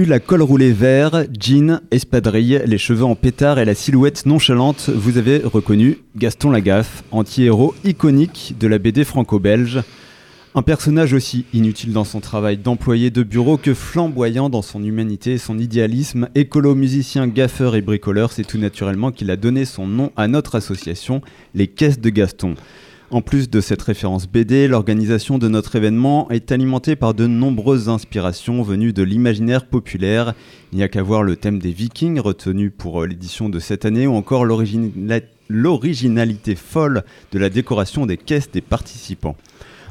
Pull la col roulé vert, jean, espadrille, les cheveux en pétard et la silhouette nonchalante, vous avez reconnu Gaston Lagaffe, anti-héros iconique de la BD franco-belge. Un personnage aussi inutile dans son travail d'employé de bureau que flamboyant dans son humanité et son idéalisme, écolo, musicien, gaffeur et bricoleur, c'est tout naturellement qu'il a donné son nom à notre association, les Caisses de Gaston. En plus de cette référence BD, l'organisation de notre événement est alimentée par de nombreuses inspirations venues de l'imaginaire populaire. Il n'y a qu'à voir le thème des Vikings retenu pour euh, l'édition de cette année ou encore l'originalité folle de la décoration des caisses des participants.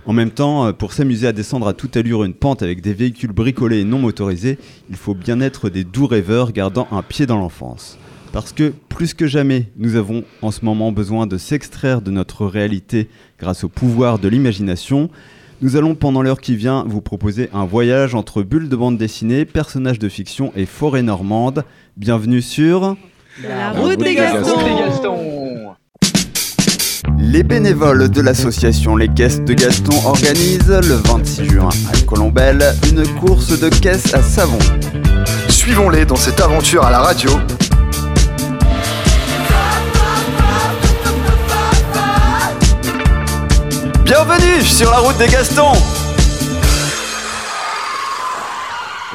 En même temps, euh, pour s'amuser à descendre à toute allure une pente avec des véhicules bricolés et non motorisés, il faut bien être des doux rêveurs gardant un pied dans l'enfance. Parce que plus que jamais, nous avons en ce moment besoin de s'extraire de notre réalité grâce au pouvoir de l'imagination. Nous allons pendant l'heure qui vient vous proposer un voyage entre bulles de bande dessinée, personnages de fiction et forêt normande. Bienvenue sur La route des Gastons. Les bénévoles de l'association Les Caisses de Gaston organisent le 26 juin à Colombelle une course de caisses à savon. Suivons-les dans cette aventure à la radio Bienvenue sur la route des Gastons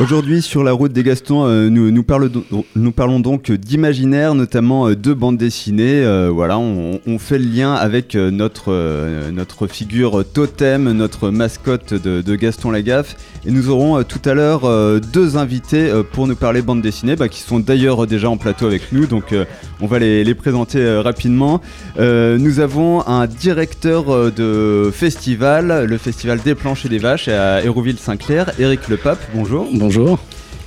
Aujourd'hui, sur la route des Gastons, euh, nous, parlons donc d'imaginaire, notamment euh, de bande dessinée. Euh, voilà, on, fait le lien avec notre, notre figure totem, notre mascotte de, Gaston Lagaffe. Et nous aurons tout à l'heure deux invités pour nous parler bande dessinée, bah, qui sont d'ailleurs déjà en plateau avec nous. Donc, on va les, les présenter rapidement. nous avons un directeur de festival, le festival des planches et des vaches à Hérouville-Saint-Clair, Eric Lepape. Bonjour. Bonjour.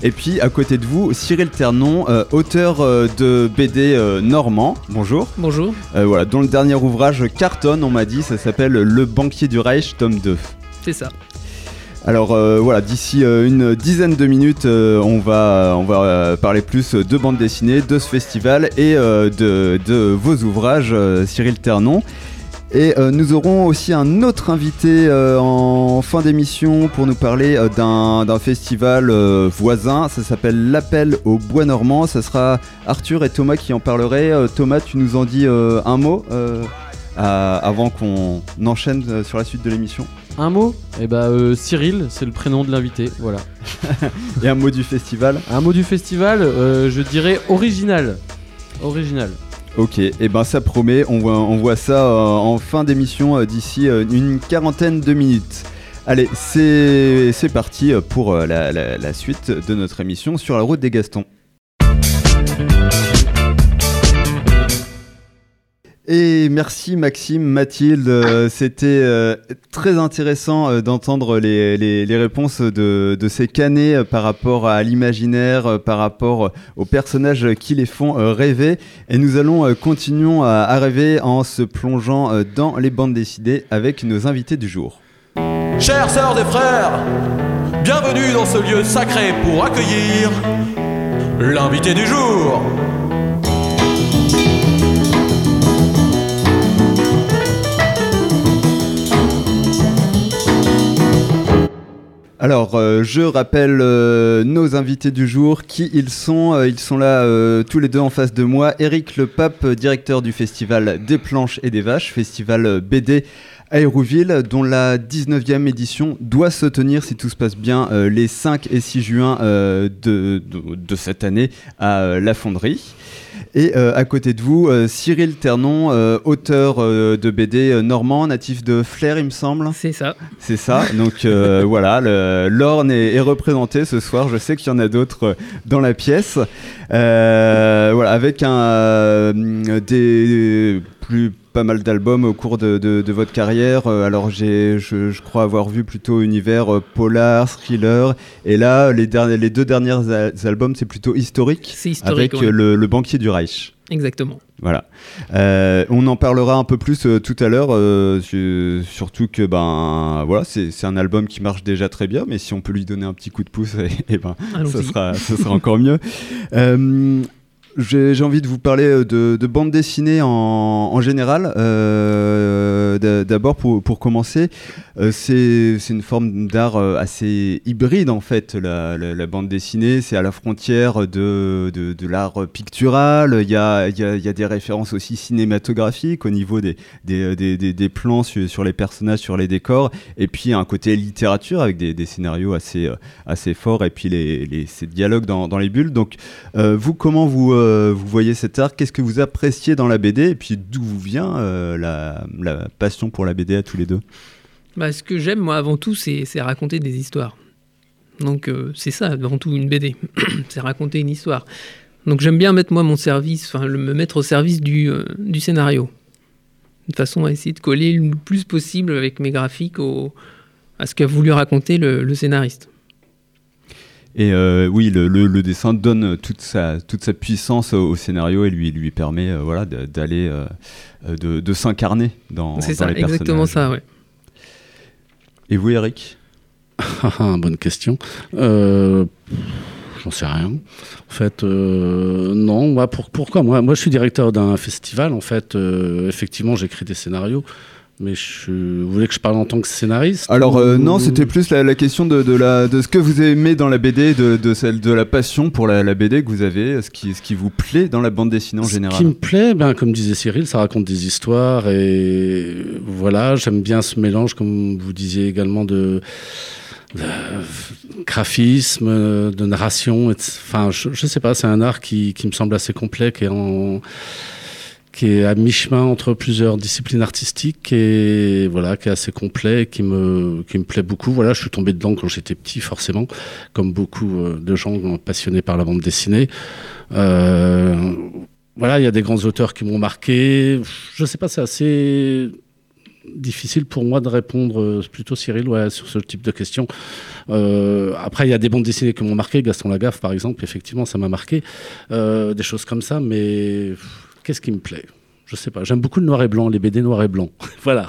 Et puis à côté de vous, Cyril Ternon, euh, auteur euh, de BD euh, normand. Bonjour. Bonjour. voilà, dont le dernier ouvrage cartonne, on m'a dit, ça s'appelle Le banquier du Reich, tome 2. C'est ça. Alors voilà, d'ici une dizaine de minutes, on va, on va parler plus de bande dessinée, de ce festival et de, de, vos ouvrages, Cyril Ternon. Et euh, nous aurons aussi un autre invité euh, en fin d'émission pour nous parler euh, d'un festival voisin. Ça s'appelle l'Appel au Bois Normand. Ça sera Arthur et Thomas qui en parleraient. Thomas, tu nous en dis un mot avant qu'on enchaîne sur la suite de l'émission? Un mot? Eh bah, Cyril, c'est le prénom de l'invité. Voilà. et un mot du festival? Un mot du festival, je dirais original. Original. Ok, et eh ben ça promet, on voit, ça euh, en fin d'émission euh, d'ici euh, une quarantaine de minutes. Allez, c'est parti pour la suite de notre émission sur la route des Gastons. Et merci Maxime, Mathilde. Euh, c'était euh, très intéressant euh, d'entendre les, les, réponses de, de ces canets par rapport à l'imaginaire, par rapport aux personnages qui les font rêver. Et nous allons continuer à, à, rêver en se plongeant dans les bandes dessinées avec nos invités du jour. Chères sœurs et frères, bienvenue dans ce lieu sacré pour accueillir l'invité du jour. Alors, euh, je rappelle euh, nos invités du jour, qui ils sont. Euh, ils sont là tous les deux en face de moi. Eric Le Pape, directeur du festival des planches et des vaches, festival BD à Hérouville, dont la 19e édition doit se tenir, si tout se passe bien, les 5 et 6 juin de, cette année à La Fonderie. Et euh, à côté de vous, euh, Cyril Ternon, euh, auteur de BD normand, natif de Flair, il me semble. C'est ça. C'est ça. Donc voilà, l'Orne est, est, représenté ce soir. Je sais qu'il y en a d'autres dans la pièce. voilà, avec un des plus pas mal d'albums au cours de, votre carrière. Euh, alors j'ai, je, crois avoir vu plutôt univers euh, polar, thriller. Et là, les, derniers, les deux derniers albums, c'est plutôt historique. C'est historique. Avec le, banquier du Reich. Exactement. Voilà. Euh, on en parlera un peu plus tout à l'heure, surtout que ben voilà, c'est, un album qui marche déjà très bien, mais si on peut lui donner un petit coup de pouce, et, et ben ça sera, sera encore mieux. J'ai envie de vous parler euh, de, bande dessinée en, général. Euh, d'abord pour, commencer, c'est une forme d'art assez hybride en fait, la, bande dessinée. C'est à la frontière de, l'art pictural. Il y a, des références aussi cinématographiques au niveau des, plans sur, les personnages, sur les décors. Et puis un côté littérature avec des, scénarios assez, forts et puis les, les ces dialogues dans, les bulles. Donc, vous, comment vous, vous voyez cet art Qu'est-ce que vous appréciez dans la BD Et puis d'où vient euh, la, passion pour la BD à tous les deux? Bah, Ce que j'aime, moi, avant tout, c'est raconter des histoires. Donc euh, c'est ça, avant tout, une BD. c'est raconter une histoire. Donc j'aime bien mettre moi mon service, enfin me mettre au service du, euh, du scénario. De façon à essayer de coller le plus possible avec mes graphiques au, à ce qu'a voulu raconter le scénariste. Et euh, oui, le, dessin donne toute sa, toute sa puissance au, scénario et lui, lui permet euh, voilà, d'aller, euh, de, s'incarner dans, dans, C'est ça, exactement ça, ouais. Et vous, Eric? Bonne question. J'en sais rien. En fait, non. Moi, pour, pourquoi? Moi, moi, je suis directeur d'un festival. En fait, effectivement, j'écris des scénarios. Mais je... vous voulez que je parle en tant que scénariste Alors euh, non, c'était plus la, question de, de, la, de ce que vous aimez dans la BD, de, de, celle, de la passion pour la, la, BD que vous avez, ce qui, ce qui vous plaît dans la bande dessinée en général. Ce qui me plaît, ben, comme disait Cyril, ça raconte des histoires et voilà, j'aime bien ce mélange, comme vous disiez également, de, graphisme, de narration. Enfin, je, je sais pas, c'est un art qui, qui me semble assez complet, est en qui est à mi-chemin entre plusieurs disciplines artistiques et voilà, qui est assez complet, qui me, qui me plaît beaucoup. Voilà, je suis tombé dedans quand j'étais petit, forcément, comme beaucoup euh, de gens passionnés par la bande dessinée. Euh, voilà, il y a des grands auteurs qui m'ont marqué. Je sais pas, c'est assez difficile pour moi de répondre, euh, plutôt Cyril, ouais, sur ce type de questions. après, il y a des bandes dessinées qui m'ont marqué, Gaston Lagaffe par exemple, effectivement, ça m'a marqué. des choses comme ça, mais Qu'est-ce qui me plaît? Je sais pas. J'aime beaucoup le noir et blanc, les BD noir et blanc. voilà.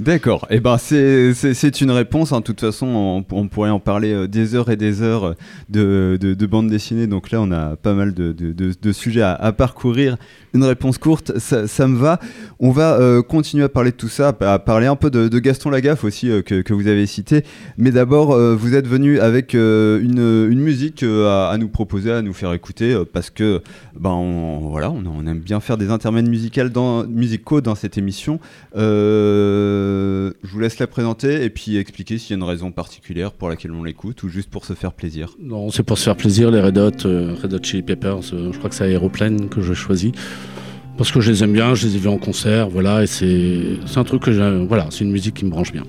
D'accord. Eh ben c'est une réponse. En toute façon, on, pourrait en parler euh, des heures et des heures de, de, bande dessinée. Donc là, on a pas mal de, de sujets à, parcourir une réponse courte, ça, me va. On va euh, continuer à parler de tout ça, à parler un peu de, Gaston Lagaffe aussi euh, que, vous avez cité. Mais d'abord, euh, vous êtes venu avec une, musique à, nous proposer, à nous faire écouter, parce que ben on, voilà, on, aime bien faire des intermèdes musicaux dans cette émission. Je vous laisse la présenter et puis expliquer s'il y a une raison particulière pour laquelle on l'écoute ou juste pour se faire plaisir. Non, c'est pour se faire plaisir. Les Red Hot, Red Hot Chili Peppers, je crois que c'est Aeroplane que j'ai choisi parce que je les aime bien, je les ai vus en concert, voilà, et c'est un truc que j'aime, voilà, c'est une musique qui me branche bien.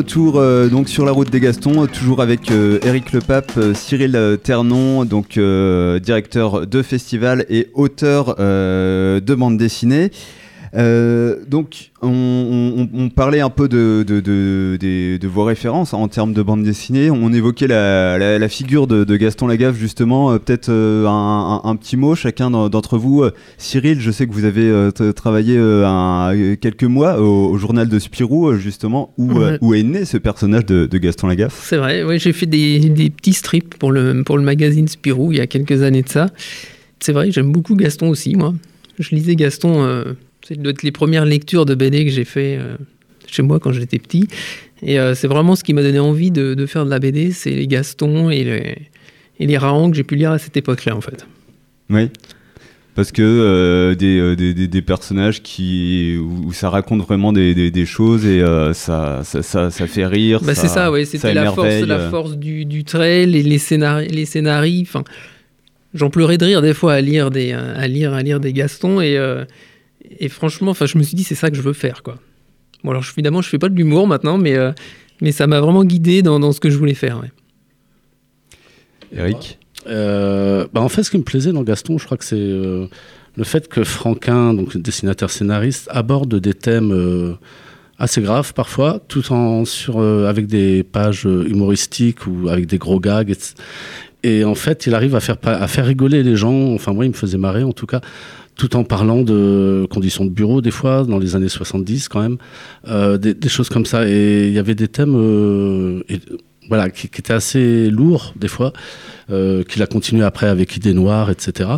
Retour euh, donc sur la route des Gastons, euh, toujours avec euh, Eric Lepape, euh, Cyril Ternon, donc directeur de festival et auteur de bande dessinée. Euh, donc, on, on- on parlait un peu de, de, de- des- de vos références en termes de bande dessinée. On évoquait la, la- la figure de, Gaston Lagaffe, justement. Euh, Peut-être euh, un, un- un petit mot, chacun d'en- d'entre vous. Cyril, je sais que vous avez travaillé un- quelques mois au, au journal de Spirou, justement, où, Ouais. où est né ce personnage de, Gaston Lagaffe. C'est vrai, ouais, j'ai fait des, des petits strips pour le, pour le magazine Spirou il y a quelques années de ça. C'est vrai, j'aime beaucoup Gaston aussi, moi. Je lisais Gaston, c'est les premières lectures de BD que j'ai fait euh, chez moi quand j'étais petit. Et euh, c'est vraiment ce qui m'a donné envie de, de faire de la BD, c'est les Gastons et les, et les Raons que j'ai pu lire à cette époque-là, en fait. Oui. Parce que euh, des, des, des- personnages qui, où, ça raconte vraiment des, des, des choses et ça, ça, ça, ça fait rire. Bah, c'est ça, ouais, c'était la force, la force du, du trait, les, les, les scénarii. J'en pleurais de rire des fois à lire des, à lire, à lire des Gastons et, et franchement, enfin, je me suis dit c'est ça que je veux faire, quoi. Bon, alors évidemment, je fais pas de l'humour maintenant, mais, euh, mais ça m'a vraiment guidé dans, dans ce que je voulais faire. ouais. Eric? Euh, bah, en fait, ce qui me plaisait dans Gaston, je crois que c'est euh, le fait que Franquin, donc dessinateur scénariste, aborde des thèmes euh, assez graves parfois, tout en sur euh, avec des pages humoristiques ou avec des gros gags. etc. Et en fait, il arrive à faire à faire rigoler les gens. Enfin, moi, il me faisait marrer en tout cas. Tout en parlant de conditions de bureau, des fois, dans les années 70 quand même, euh, des, choses comme ça. Et il y avait des thèmes euh, voilà, qui, étaient assez lourds, des fois, qu'il a continué après avec Idées Noires, etc.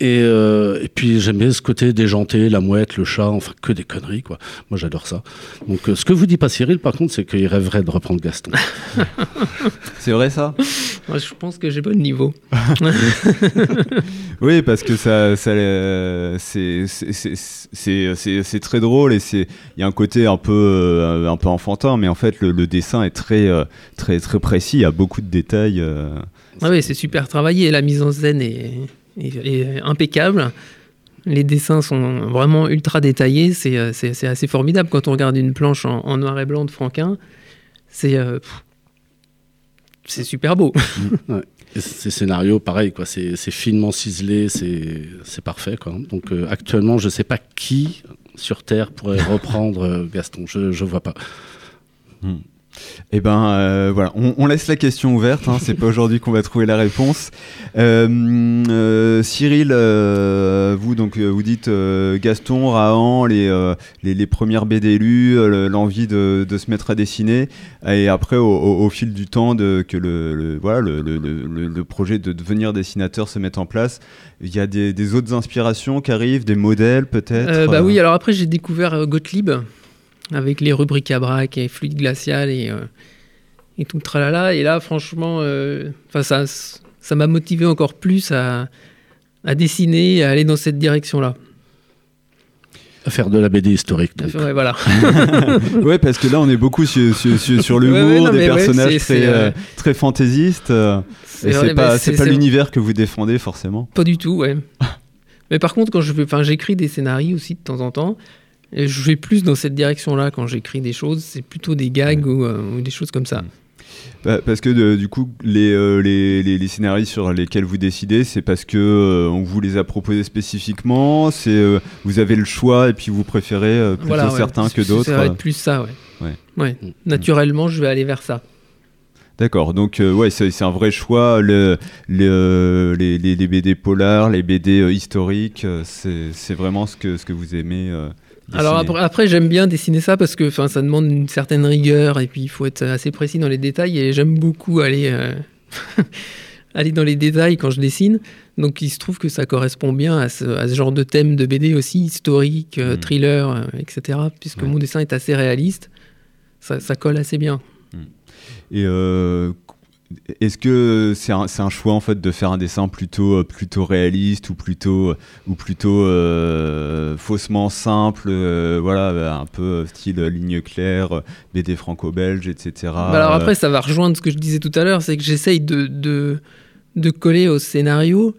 Et, euh, et puis j'aimais ce côté déjanté, la mouette, le chat, enfin que des conneries, quoi. Moi j'adore ça. Donc euh, ce que vous dit pas Cyril, par contre, c'est qu'il rêverait de reprendre Gaston. C'est vrai ça? Moi, je pense que j'ai pas le niveau. Oui, parce que ça, ça euh, c'est c'est- c'est- c'est- c'est- c'est très drôle et c'est il y a un côté un peu euh, un peu enfantin, mais en fait le, le dessin est très euh, très très précis. Il y a beaucoup de détails. euh. Ah oui, c'est super travaillé. La mise en scène est, est- est impeccable. Les dessins sont vraiment ultra détaillés. C'est euh, c'est- c'est assez formidable quand on regarde une planche en, en noir et blanc de Franquin. C'est euh, pff, c'est super beau. Ouais. Ces scénarios, pareil, quoi. C'est c'est finement ciselé, c'est c'est parfait, quoi. Donc euh, actuellement, je sais pas qui sur Terre pourrait reprendre euh, Gaston. Je je vois pas. Eh ben euh, voilà, on, on laisse la question ouverte. Hein, c'est pas aujourd'hui qu'on va trouver la réponse. Euh, euh, Cyril, vous donc vous dites Gaston, Rahan, les, les les premières BD lues, le- l'envie de, de se mettre à dessiner, et après au, au- au fil du temps de que le, le- voilà le, le- projet de devenir dessinateur se mette en place. Il y a des, des autres inspirations qui arrivent, des modèles peut-être? Bah oui, alors après j'ai découvert Gottlieb avec les rubriques à braque et fluide glacial et, euh, et tout le tralala. Et là, franchement, euh, ça ça m'a motivé encore plus à, à dessiner et à aller dans cette direction-là. Faire de la BD historique. donc. Ouais, voilà. ouais, parce que là, on est beaucoup sur, sur, sur, sur l'humour, Ouais, des personnages très, euh, euh, très fantaisistes. euh, et c'est pas, pas l'univers que vous défendez forcément. Pas du tout, ouais. Mais par contre, quand je fais, enfin, j'écris des scénarios aussi de temps en temps. Et je vais plus dans cette direction-là quand j'écris des choses. C'est plutôt des gags ou, euh, ou des choses comme ça. Bah, parce que de- du coup, les, euh, les, les, les scénarios sur lesquels vous décidez, c'est parce que euh, on vous les a proposés spécifiquement. C'est euh, vous avez le choix et puis vous préférez plutôt Voilà, ouais. certains que Ça d'autres. va euh. être plus ça, ouais. Ouais. Ouais. Naturellement, je vais aller vers ça. D'accord, donc euh, ouais, c'est un vrai choix. Le, le- les, BD polars, les BD euh, historiques, c'est c'est vraiment ce que, ce que vous aimez. euh, Alors après, après, j'aime bien dessiner ça parce que enfin, ça demande une certaine rigueur et puis il faut être assez précis dans les détails et j'aime beaucoup aller, euh, aller dans les détails quand je dessine. Donc il se trouve que ça correspond bien à ce, à ce genre de thème de BD aussi, historique, euh, Mm. thriller, euh, etc. Puisque Ouais. mon dessin est assez réaliste, ça, ça colle assez bien. Et euh, est-ce que c'est un, choix en fait de faire un dessin plutôt euh, plutôt réaliste ou plutôt ou plutôt euh, faussement simple, euh, voilà, un peu style ligne claire, BD franco-belge, etc. Bah alors après, ça va rejoindre ce que je disais tout à l'heure, c'est que j'essaye de, de, de coller au scénario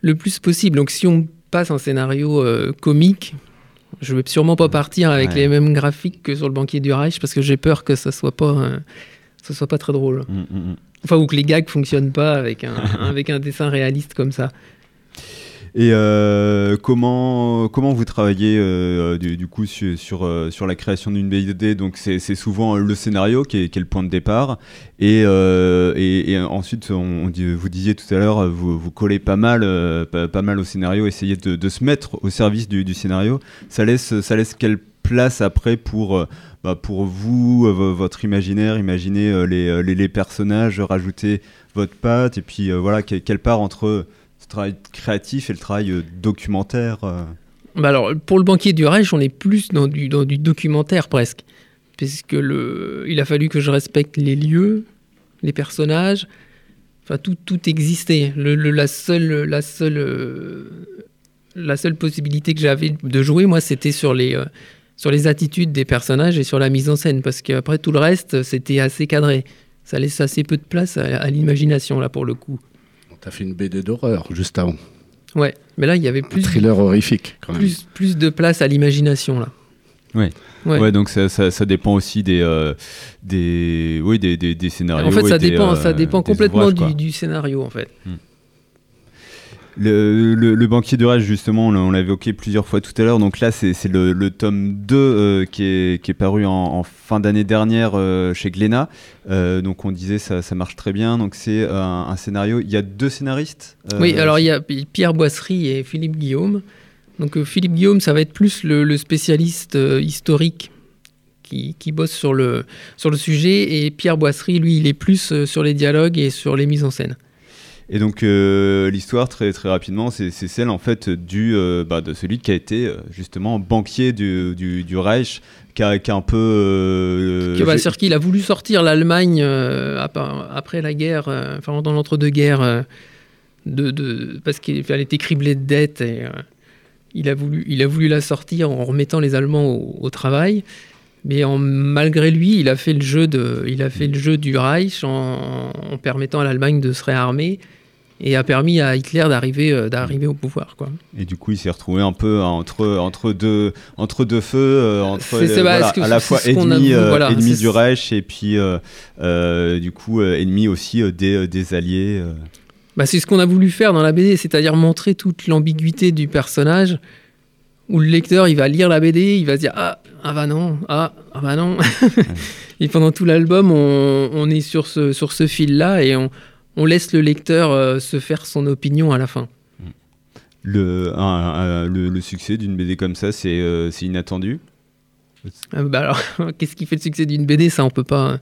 le plus possible. Donc si on passe un scénario euh, comique, je vais sûrement pas partir avec Ouais. les mêmes graphiques que sur le banquier du Reich parce que j'ai peur que ça soit pas, ça soit pas très drôle. mm, mm, mm. Enfin, ou que les gags fonctionnent pas avec un, avec un dessin réaliste comme ça. Et euh, comment, comment vous travaillez euh, du, du coup sur, sur, euh, sur la création d'une BD Donc c'est c'est souvent le scénario qui est, qui est le point de départ. Et, et, et ensuite, on, vous disiez tout à l'heure, vous, vous collez pas mal, pas, pas mal au scénario, essayez de, de se mettre au service du, du scénario. Ça laisse, ça laisse quelle place après pour, bah, pour vous, euh, vo- votre imaginaire, imaginer euh, les, euh, les, les personnages, rajouter votre patte, et puis voilà, que- quelle part entre ce travail créatif et le travail documentaire. Bah alors, pour le banquier du Reich, on est plus dans du, dans du documentaire presque. Puisque le, il a fallu que je respecte les lieux, les personnages. Enfin, tout, tout existait. Le, la, seule, la, seule, la seule possibilité que j'avais de jouer, moi, c'était sur les, sur les attitudes des personnages et sur la mise en scène. Parce qu'après, tout le reste, c'était assez cadré. Ça laisse assez peu de place à, à l'imagination, là, pour le coup. T'as fait une BD d'horreur juste avant. Ouais, mais là, il y avait Un plus, thriller horrifique, quand même. plus, plus de place à l'imagination, là. Ouais. Ouais. Ouais, donc ça, ça, ça dépend aussi des, euh, des, oui, des, des, des scénarios. En fait, ça et des, dépend, euh, ça dépend des complètement ouvrages, du, du scénario, en fait. Le, banquier de rage, justement, on l'a- évoqué plusieurs fois tout à l'heure. Donc là, c'est le, tome 2 euh, qui, est, paru en, fin d'année dernière euh, chez Glénat. Euh, donc on disait ça, ça marche très bien. Donc c'est un, scénario. Il y a deux scénaristes. oui, alors il y a Pierre Boisserie et Philippe Guillaume. Donc Philippe Guillaume, ça va être plus le, spécialiste historique qui, bosse sur le, sur le sujet. Et Pierre Boisserie, lui, il est plus sur les dialogues et sur les mises en scène. Et donc euh, l'histoire très très rapidement, c'est celle en fait du euh, bah, de celui qui a été euh, justement banquier du, du, du Reich, qui a, qui a un peu. euh, Qui- bah, j'ai- C'est-à-dire qu'il a voulu sortir l'Allemagne ap- après la guerre, enfin dans l'entre-deux-guerres, de, de- parce qu'elle elle était criblée de dettes et il, a voulu, il a voulu la sortir en remettant les Allemands au, au travail. Mais en- malgré lui, il a fait le jeu, de, il a fait le jeu du Reich en, en permettant à l'Allemagne de se réarmer et a permis à Hitler d'arriver euh, d'arriver au pouvoir. Quoi. Et du coup, il s'est retrouvé un peu entre, entre, deux, entre deux feux, euh, entre bah, voilà, à la fois ennemi, avoue, euh, voilà, ennemi du Reich et puis du coup ennemi aussi des, des alliés. Bah, c'est ce qu'on a voulu faire dans la BD, c'est-à-dire montrer toute l'ambiguïté du personnage, où le lecteur il va lire la BD, il va se dire ah ah bah non ah ah bah non. et pendant tout l'album, on, on est sur ce sur ce fil-là et on, on laisse le lecteur euh, se faire son opinion à la fin. Le, un- un- le, le succès d'une BD comme ça, c'est euh, inattendu? Ah, bah alors qu'est-ce qui fait le succès d'une BD Ça on peut pas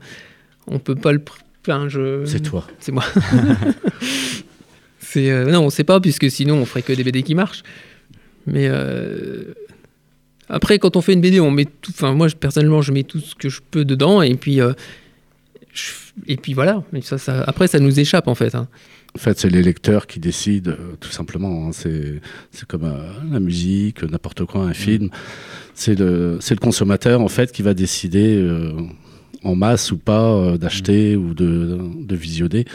on peut pas le enfin, je C'est toi. C'est moi. c'est euh, non, on sait pas puisque sinon on ferait que des BD qui marchent. Mais euh, après, quand on fait une BD, on met tout. Enfin, moi personnellement, je mets tout ce que je peux dedans et puis euh, et puis voilà. Ça, ça, après, ça nous échappe en fait. hein. En fait, c'est les lecteurs qui décident, euh, tout simplement. hein. C'est comme euh, la musique, n'importe quoi, un film. C'est le, consommateur, en fait, qui va décider euh, en masse ou pas euh, d'acheter ou de, de visionner.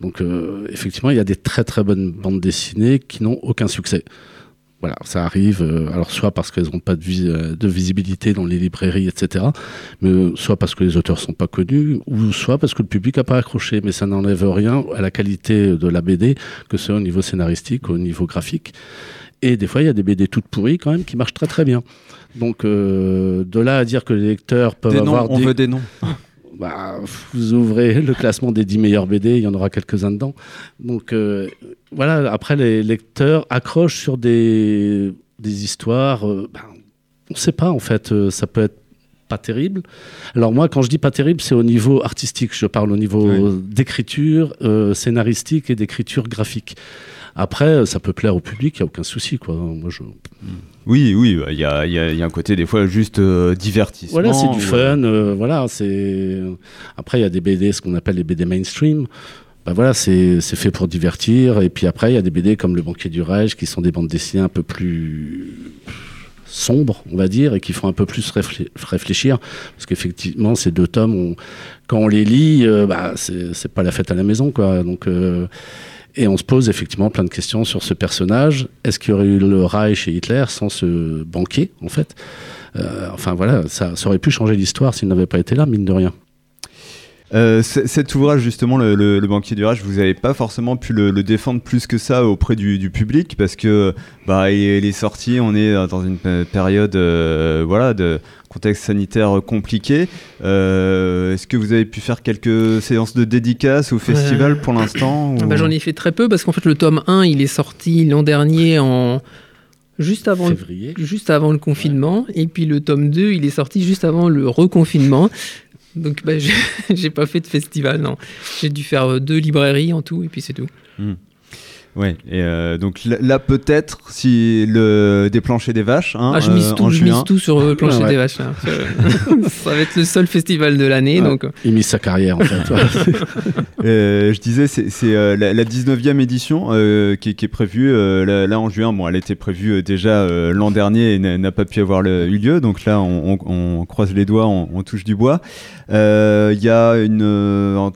Donc, effectivement, il y a des très très bonnes bandes dessinées qui n'ont aucun succès. Voilà, ça arrive, euh, alors soit parce qu'elles n'ont pas de, vis- euh, de visibilité dans les librairies, etc., mais euh, soit parce que les auteurs sont pas connus, ou soit parce que le public n'a pas accroché, mais ça n'enlève rien à la qualité de la BD, que ce soit au niveau scénaristique, au niveau graphique. Et des fois, il y a des BD toutes pourries quand même qui marchent très très bien. Donc, euh, de là à dire que les lecteurs peuvent Des noms, avoir on des... veut des noms. Bah, vous ouvrez le classement des 10 meilleures BD, il y en aura quelques-uns dedans. Donc euh, voilà, après les lecteurs accrochent sur des, des histoires, euh, ben, on ne sait pas en fait, euh, ça peut être pas terrible. Alors moi, quand je dis pas terrible, c'est au niveau artistique, je parle au niveau Oui. d'écriture scénaristique et d'écriture graphique. Après, euh, ça peut plaire au public, il n'y a aucun souci. Quoi. Moi, je... Oui, oui, il y a, y a- y a un côté des fois juste euh, divertissement. Voilà, c'est du ou, fun. euh, euh, voilà, c'est. Après, il y a des BD, ce qu'on appelle les BD mainstream. Bah voilà, c'est fait pour divertir. Et puis après, il y a des BD comme Le Banquier du Reich, qui sont des bandes dessinées un peu plus sombres, on va dire, et qui font un peu plus réflé- réfléchir. Parce qu'effectivement, ces deux tomes, on- quand on les lit, euh, bah, c'est c'est pas la fête à la maison, quoi. Donc. euh, et on se pose effectivement plein de questions sur ce personnage. Est-ce qu'il y aurait eu le Reich et Hitler sans ce banquier, en fait? Euh, Enfin voilà, ça, ça aurait pu changer l'histoire s'il n'avait pas été là, mine de rien. Euh, cet ouvrage, justement, le, le- le banquier du rage, vous n'avez pas forcément pu le, le défendre plus que ça auprès du, du public parce que bah, il, il est sorti, on est dans une p- période euh, voilà, de contexte sanitaire compliqué. Euh, Est-ce que vous avez pu faire quelques séances de dédicaces au festival pour l'instant Ah ou- bah, J'en ai fait très peu parce qu'en fait, le tome 1, il est sorti l'an dernier en. Juste avant, le... Juste avant le confinement. Et puis le tome 2, il est sorti juste avant le reconfinement. Donc bah, j'ai pas fait de festival, non. J'ai dû faire euh, deux librairies en tout, et puis c'est tout. Ouais, et euh, donc là, là, peut-être si le des planchers des vaches hein, ah, je mise euh, tout, en je mise juin. tout sur le plancher ouais. des vaches. là. Ça va être le seul festival de l'année. Ouais. donc euh, Il mise sa carrière en fait. Ouais. Euh, je disais, c'est la, la 19e édition euh, qui, est- qui est prévue euh, là, là, en juin. Bon, elle était prévue déjà euh, l'an dernier et n'a pas pu avoir le- eu lieu. Donc là, on, on- on croise les doigts, on, on touche du bois. Euh, Il y a une, euh,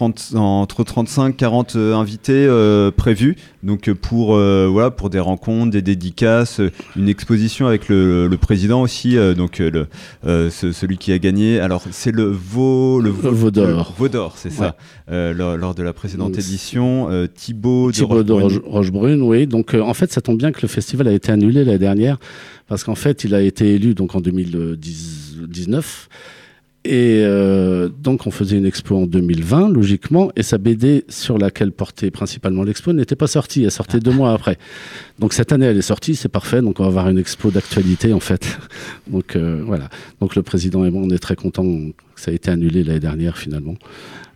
30, entre 35 40 euh, invités euh, prévus donc euh, pour euh, voilà pour des rencontres des dédicaces une exposition avec le, le président aussi euh, donc le, ce- celui qui a gagné alors c'est le veau le veau- Veau d'or. le veau d'or c'est ça lors, lors de la précédente édition Thibaut de Thibaut de Rochebrune. Roche- Rochebrune, oui. Donc en fait, ça tombe bien que le festival a été annulé l'année dernière parce qu'en fait, il a été élu donc en 2019. Et euh, donc on faisait une expo en 2020, logiquement, et sa BD sur laquelle portait principalement l'expo n'était pas sortie, elle sortait deux mois après. Donc cette année elle est sortie, c'est parfait, donc on va avoir une expo d'actualité en fait. Donc euh, voilà, donc le président et moi on est très contents que ça a été annulé l'année dernière finalement.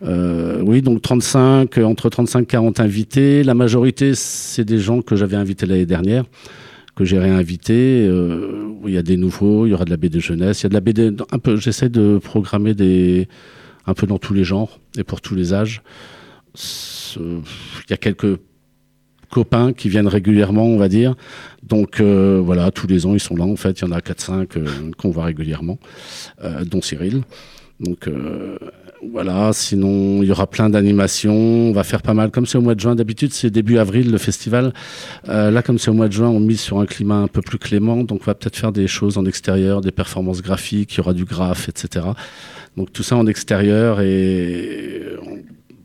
Euh, oui, donc 35, euh, entre 35 et 40 invités. La majorité, c'est des gens que j'avais invités l'année dernière, que j'ai réinvités. Euh, il y a des nouveaux, il y aura de la BD jeunesse, il y a de la BD. J'essaie de programmer des un peu dans tous les genres et pour tous les âges. Il y a quelques copains qui viennent régulièrement, on va dire. Donc euh, voilà, tous les ans, ils sont là. En fait, il y en a 4-5 euh, qu'on voit régulièrement, dont Cyril. Donc voilà, sinon il y aura plein d'animations. On va faire pas mal. Comme c'est au mois de juin, d'habitude c'est début avril le festival. Euh, là, comme c'est au mois de juin, on mise sur un climat un peu plus clément. Donc on va peut-être faire des choses en extérieur, des performances graphiques, il y aura du graphe, etc. Donc tout ça en extérieur et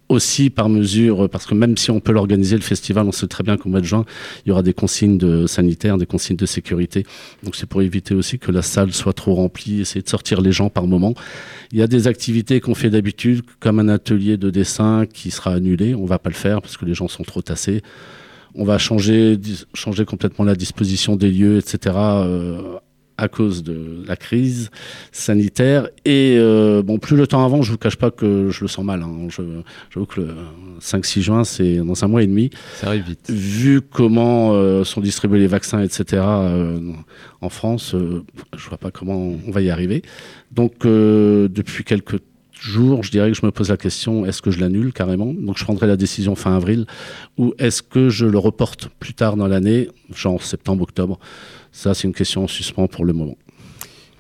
aussi par mesure, parce que même si on peut l'organiser, le festival, on sait très bien qu'au mois de juin, il y aura des consignes de sanitaires, des consignes de sécurité. Donc c'est pour éviter aussi que la salle soit trop remplie, essayer de sortir les gens par moment. Il y a des activités qu'on fait d'habitude, comme un atelier de dessin qui sera annulé. On va pas le faire parce que les gens sont trop tassés. On va changer, changer complètement la disposition des lieux, etc. à cause de la crise sanitaire. Et euh, bon, plus le temps avance, je vous cache pas que je le sens mal. hein. Je, j'avoue que le 5-6 juin, c'est dans un mois et demi. ça arrive vite Vu comment euh, sont distribués les vaccins, etc. euh, en France, je vois pas comment on va y arriver. Donc, depuis quelques jour, je dirais que je me pose la question est-ce que je l'annule carrément? Donc je prendrai la décision fin avril, ou est-ce que je le reporte plus tard dans l'année, genre septembre, octobre? Ça, c'est une question en suspens pour le moment.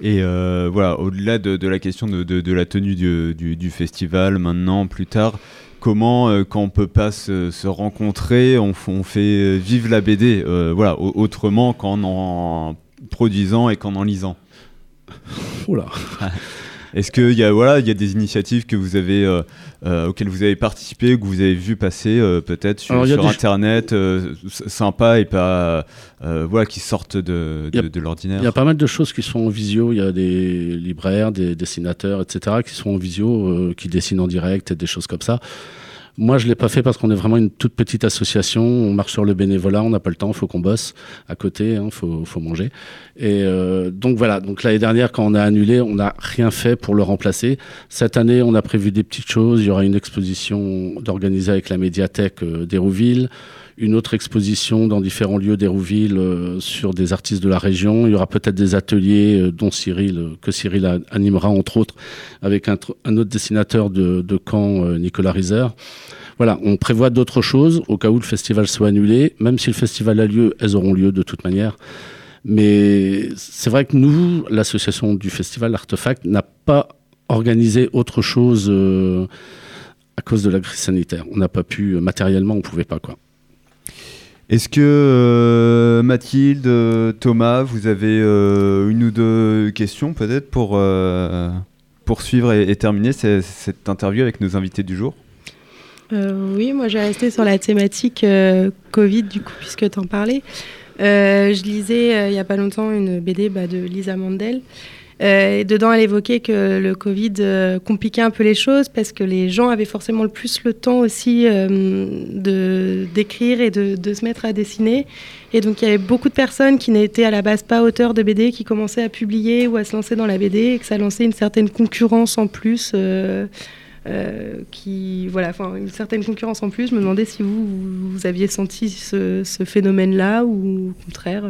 Et euh, voilà, au-delà de, de la question de, de- de la tenue du, du- du festival, maintenant, plus tard, comment, euh, quand on peut pas se, se rencontrer, on, fait vivre la BD, euh, voilà, au- autrement qu'en en produisant et qu'en en lisant? Oula. Est-ce qu'il y, a, voilà, il y a des initiatives que vous avez, euh, euh, auxquelles vous avez participé, que vous avez vu passer euh, peut-être sur, Alors, Internet, sympa et pas, voilà, qui sortent de, de, de l'ordinaire? Il y a pas mal de choses qui sont en visio. Il y a des libraires, des dessinateurs, etc., qui sont en visio, qui dessinent en direct et des choses comme ça. Moi, je l'ai pas fait parce qu'on est vraiment une toute petite association. On marche sur le bénévolat, on n'a pas le temps, il faut qu'on bosse à côté, il faut, faut manger. Et euh, donc voilà. Donc l'année dernière, quand on a annulé, on n'a rien fait pour le remplacer. Cette année, on a prévu des petites choses. Il y aura une exposition d'organiser avec la médiathèque euh, d'Hérouville une autre exposition dans différents lieux d'Hérouville euh, sur des artistes de la région. Il y aura peut-être des ateliers euh, dont Cyril, euh, que Cyril animera entre autres avec un, tr- un autre dessinateur de, Caen, Nicolas Riser. Voilà, on prévoit d'autres choses au cas où le festival soit annulé. Même si le festival a lieu, elles auront lieu de toute manière. Mais c'est vrai que nous, l'association du festival Artefact, n'a pas organisé autre chose à cause de la crise sanitaire. On n'a pas pu, matériellement, on pouvait pas quoi. Est-ce que euh, Mathilde, Thomas, vous avez euh, une ou deux questions peut-être pour euh, poursuivre et, terminer ce- cette interview avec nos invités du jour? Oui, moi j'ai resté sur la thématique Covid, du coup, puisque tu en parlais. Je lisais il n'y a pas longtemps une BD bah, de Lisa Mandel. Euh, et dedans, elle évoquait que le Covid euh, compliquait un peu les choses parce que les gens avaient forcément le plus le temps aussi euh, de d'écrire et de, de se mettre à dessiner. Et donc, il y avait beaucoup de personnes qui n'étaient à la base pas auteurs de BD qui commençaient à publier ou à se lancer dans la BD et que ça lançait une certaine concurrence en plus. qui voilà, une certaine concurrence en plus. Je me demandais si vous vous, aviez senti ce, ce phénomène-là ou au contraire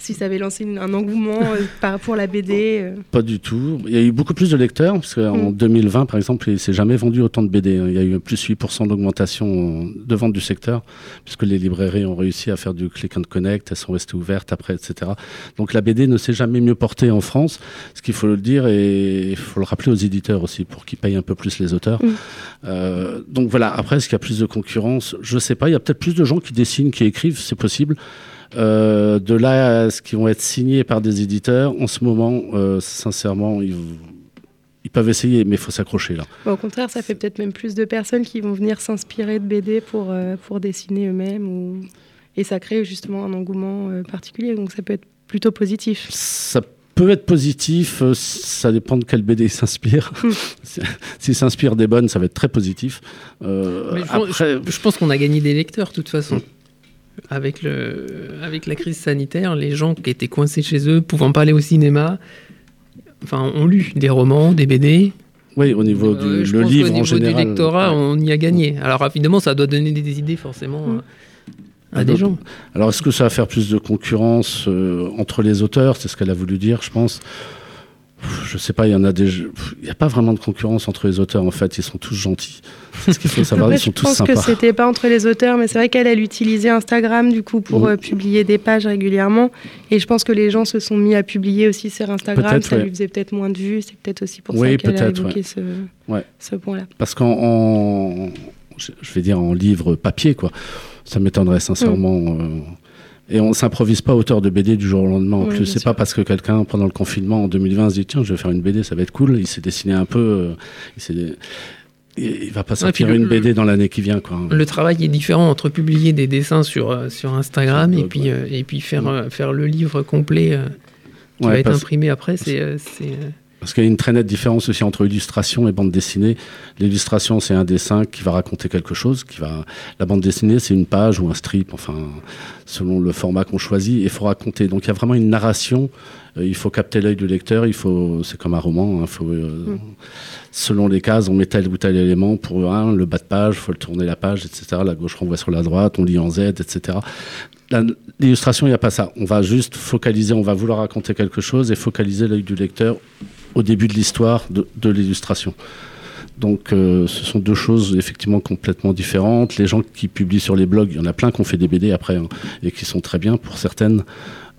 si ça avait lancé une- un engouement euh, par pour la BD. euh. Pas du tout. Il y a eu beaucoup plus de lecteurs, parce qu'en Mm. 2020, par exemple, il s'est jamais vendu autant de BD. hein. Il y a eu plus 8% d'augmentation de vente du secteur, puisque les librairies ont réussi à faire du click and connect, elles sont restées ouvertes après, etc. Donc la BD ne s'est jamais mieux portée en France, ce qu'il faut le dire, et il faut le rappeler aux éditeurs aussi, pour qu'ils payent un peu plus les auteurs. Mm. Euh, donc voilà, après, est-ce qu'il y a plus de concurrence? Je sais pas, il y a peut-être plus de gens qui dessinent, qui écrivent, c'est possible. Euh, de là à ce qu'ils vont être signés par des éditeurs, en ce moment, euh, sincèrement, ils, ils peuvent essayer, mais il faut s'accrocher là. Bon, au contraire, ça fait peut-être même plus de personnes qui vont venir s'inspirer de BD pour, euh, pour dessiner eux-mêmes ou... et ça crée justement un engouement euh, particulier. Donc ça peut être plutôt positif. Ça peut être positif, euh, ça dépend de quelle BD il s'inspire. S'il s'inspire des bonnes, ça va être très positif. Euh, Mais je pense- après, Je pense qu'on a gagné des lecteurs, de toute façon. Avec, le, avec la crise sanitaire, les gens qui étaient coincés chez eux, pouvant pas aller au cinéma, enfin, ont lu des romans, des BD. oui, au niveau Euh, du je le pense livre en général. du lectorat, ouais. on y a gagné. Alors évidemment, ça doit donner des, des idées forcément euh, à Ah, des gens. Alors, est-ce que ça va faire plus de concurrence euh, entre les auteurs? C'est ce qu'elle a voulu dire, je pense. Je sais pas, il y en a des. Il n'y a pas vraiment de concurrence entre les auteurs, en fait. Ils sont tous gentils. C'est ce qu'il faut savoir. Après, ils sont je pense que c'était pas entre les auteurs, mais c'est vrai qu'elle elle utilisait Instagram du coup pour euh, publier des pages régulièrement. Et je pense que les gens se sont mis à publier aussi sur Instagram. Ça ouais. lui faisait peut-être moins de vues. C'est peut-être aussi pour Oui, ça qu'elle a évoqué ce, Ouais. ce point-là. Parce qu'en. en- Je je vais dire en livre papier, quoi. Ça m'étonnerait sincèrement. Mm. euh, Et on s'improvise pas auteur de BD du jour au lendemain. En Oui, plus, c'est pas parce que quelqu'un, pendant le confinement en 2020, se dit tiens, je vais faire une BD, ça va être cool. Il s'est dessiné un peu. euh, il, s'est- il va pas sortir une BD dans l'année qui vient, quoi. Le travail est différent entre publier des dessins sur, euh, sur Instagram Sur et puis, euh, et puis faire, Mm. euh, faire le livre complet qui va être imprimé après. C'est, Parce qu'il y a une très nette différence aussi entre illustration et bande dessinée. L'illustration, c'est un dessin qui va raconter quelque chose. Qui va... La bande dessinée, c'est une page ou un strip, enfin, selon le format qu'on choisit. Et il faut raconter. Donc il y a vraiment une narration. Euh, il faut capter l'œil du lecteur. Il faut... C'est comme un roman. Il faut, euh, Selon les cases, on met tel ou tel élément. Pour un, le bas de page, il faut le tourner la page, etc. La gauche renvoie sur la droite, on lit en Z, etc. L'illustration, il n'y a pas ça. On va juste focaliser, on va vouloir raconter quelque chose et focaliser l'œil du lecteur au début de l'histoire de, de l'illustration. Donc euh, ce sont deux choses effectivement complètement différentes. Les gens qui publient sur les blogs, il y en a plein qui ont fait des BD après hein, et qui sont très bien pour certaines,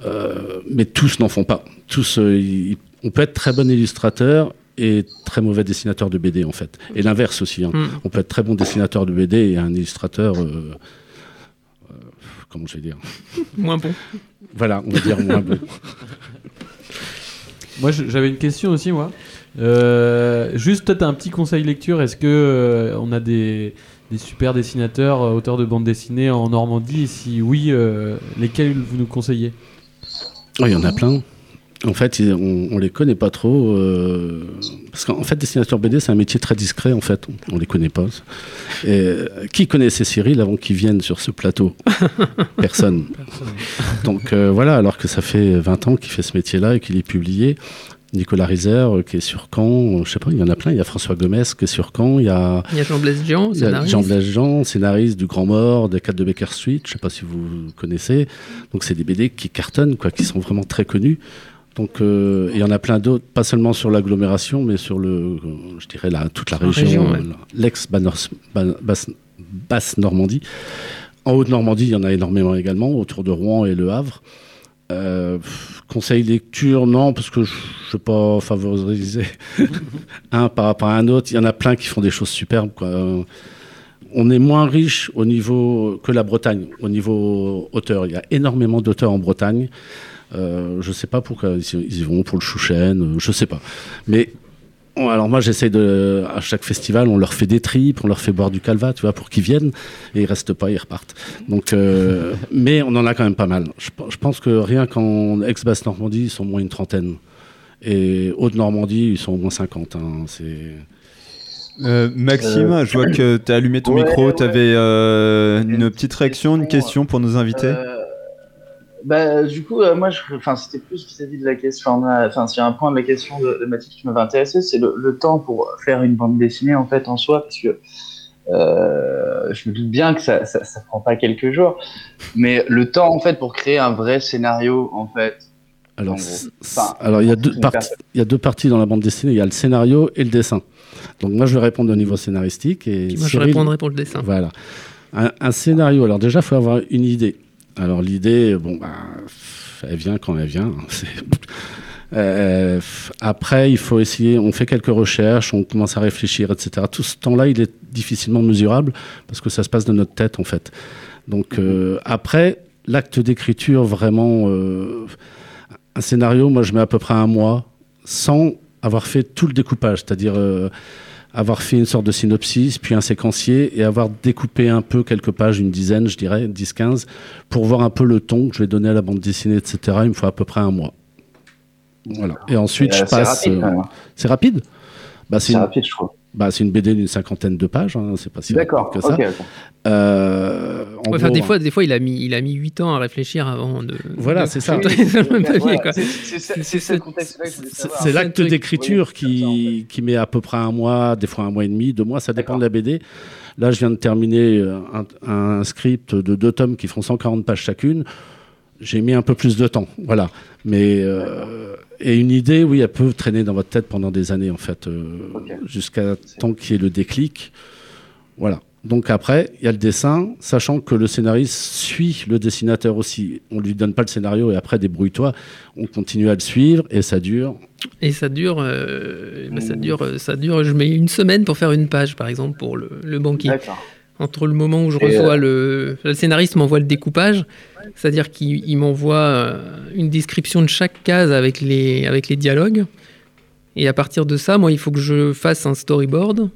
euh, mais tous n'en font pas. Tous, euh, on peut être très bon illustrateur et très mauvais dessinateur de BD en fait. Et l'inverse aussi. hein. Mm. On peut être très bon dessinateur de BD et un illustrateur, comment je vais dire? Moins bon. Voilà, on va dire moins bon. Moi, j'avais une question aussi, moi. Euh, juste peut-être un petit conseil lecture. Est-ce que euh, on a des, super dessinateurs, euh, auteurs de bande dessinée en Normandie? Et si oui, lesquels vous nous conseillez? Oh, Il y en a plein. En fait, on, on les connaît pas trop. euh, parce qu'en fait, dessinateur BD, c'est un métier très discret, en fait. On, les connaît pas. Et, euh, qui connaissait Cyril avant qu'il vienne sur ce plateau? Personne. Donc euh, voilà, alors que ça fait 20 ans qu'il fait ce métier-là et qu'il est publié. Nicolas Rizer, euh, qui est sur Caen, je sais pas, il y en a plein. Il y a François Gomez qui est sur Caen. Il y a, Il y a Jean-Blaise Jean, y a scénariste. Jean, scénariste du Grand Mort, des 4 de Baker Street, je sais pas si vous connaissez. Donc c'est des BD qui cartonnent, quoi, qui sont vraiment très connus. Donc euh, il y en a plein d'autres, pas seulement sur l'agglomération, mais sur le, euh, je dirais là, toute la la région, région, ouais. l'ex-Basse Normandie. En Haute-Normandie, il y en a énormément également, autour de Rouen et Le Havre. Euh, conseil lecture, non, parce que je ne vais pas favoriser un par rapport à un autre. Il y en a plein qui font des choses superbes. Quoi. Euh, On est moins riche au niveau que la Bretagne, au niveau auteur. Il y a énormément d'auteurs en Bretagne. Euh, je ne sais pas pourquoi ils y vont pour le chouchen, euh, je ne sais pas. Mais alors moi j'essaie de à chaque festival on leur fait des tripes, on leur fait boire du calva, tu vois, pour qu'ils viennent et ils restent pas, ils repartent. Donc, euh, mais on en a quand même pas mal. Je, pe- je pense que rien qu'en ex-Basse Normandie ils sont au moins une trentaine et Haute Normandie ils sont au moins 50. hein. C'est Euh, Maxime, je vois que tu as allumé ton ouais, micro, ouais. tu avais une Une petite réaction, une question pour nos invités Euh, bah, du coup, euh, moi, je, enfin, c'était plus vis-à-vis de la question. Enfin, s'il y a un point de la question de, de Mathilde qui m'avait intéressé, c'est le, le temps pour faire une bande dessinée en fait en soi, parce que euh, je me doute bien que ça, ça, ça prend pas quelques jours, mais le temps en fait pour créer un vrai scénario en fait. Alors, Enfin, alors il y a deux parties. Il y a deux parties dans la bande dessinée. Il y a le scénario et le dessin. Donc moi je vais répondre au niveau scénaristique et Moi, je Cyril- répondrai pour le dessin. Voilà. Un, un scénario. Alors déjà, il faut avoir une idée. Alors l'idée, bon, bah, elle vient quand elle vient. hein, Euh, après, il faut essayer. On fait quelques recherches, on commence à réfléchir, etc. Tout ce temps-là, il est difficilement mesurable parce que ça se passe dans notre tête, en fait. Donc euh, après, l'acte d'écriture, vraiment, euh, un scénario, moi, je mets à peu près un mois sans avoir fait tout le découpage, c'est-à-dire avoir fait une sorte de synopsis, puis un séquencier, et avoir découpé un peu quelques pages, une dizaine, je dirais, 10-15, pour voir un peu le ton que je vais donner à la bande dessinée, etc. Il me faut à peu près un mois. Voilà. Et ensuite, Et, je euh, c'est passe. rapide, euh, même. C'est rapide? Bah, c'est C'est une, rapide, je trouve. Bah, c'est une BD d'une cinquantaine de pages, hein, c'est pas si D'accord. que ça. Euh, en Ouais, enfin, gros, des fois, des fois, il a mis, il a mis 8 ans à réfléchir avant de. Voilà, de- c'est ça. c'est- l'acte d'écriture qui, qui met à peu près un mois, des fois un mois et demi, deux mois, ça dépend de la BD. Là, je viens de terminer euh, un, un script de deux tomes qui font 140 pages chacune. J'ai mis un peu plus de temps, voilà. Mais euh, et une idée, oui, elle peut traîner dans votre tête pendant des années en fait, euh, jusqu'à temps qu'il y ait le déclic. Voilà. Donc après, il y a le dessin, sachant que le scénariste suit le dessinateur aussi. On lui donne pas le scénario et après débrouille-toi. On continue à le suivre et ça dure Et ça dure, euh, ça dure, ça dure. Je mets une semaine pour faire une page, par exemple, pour le, le banquier. D'accord. Entre le moment où je Et, reçois euh, le, le scénariste m'envoie le découpage, c'est-à-dire qu'il il m'envoie euh, une description de chaque case avec les, avec les dialogues. Et à partir de ça, moi, il faut que je fasse un storyboard.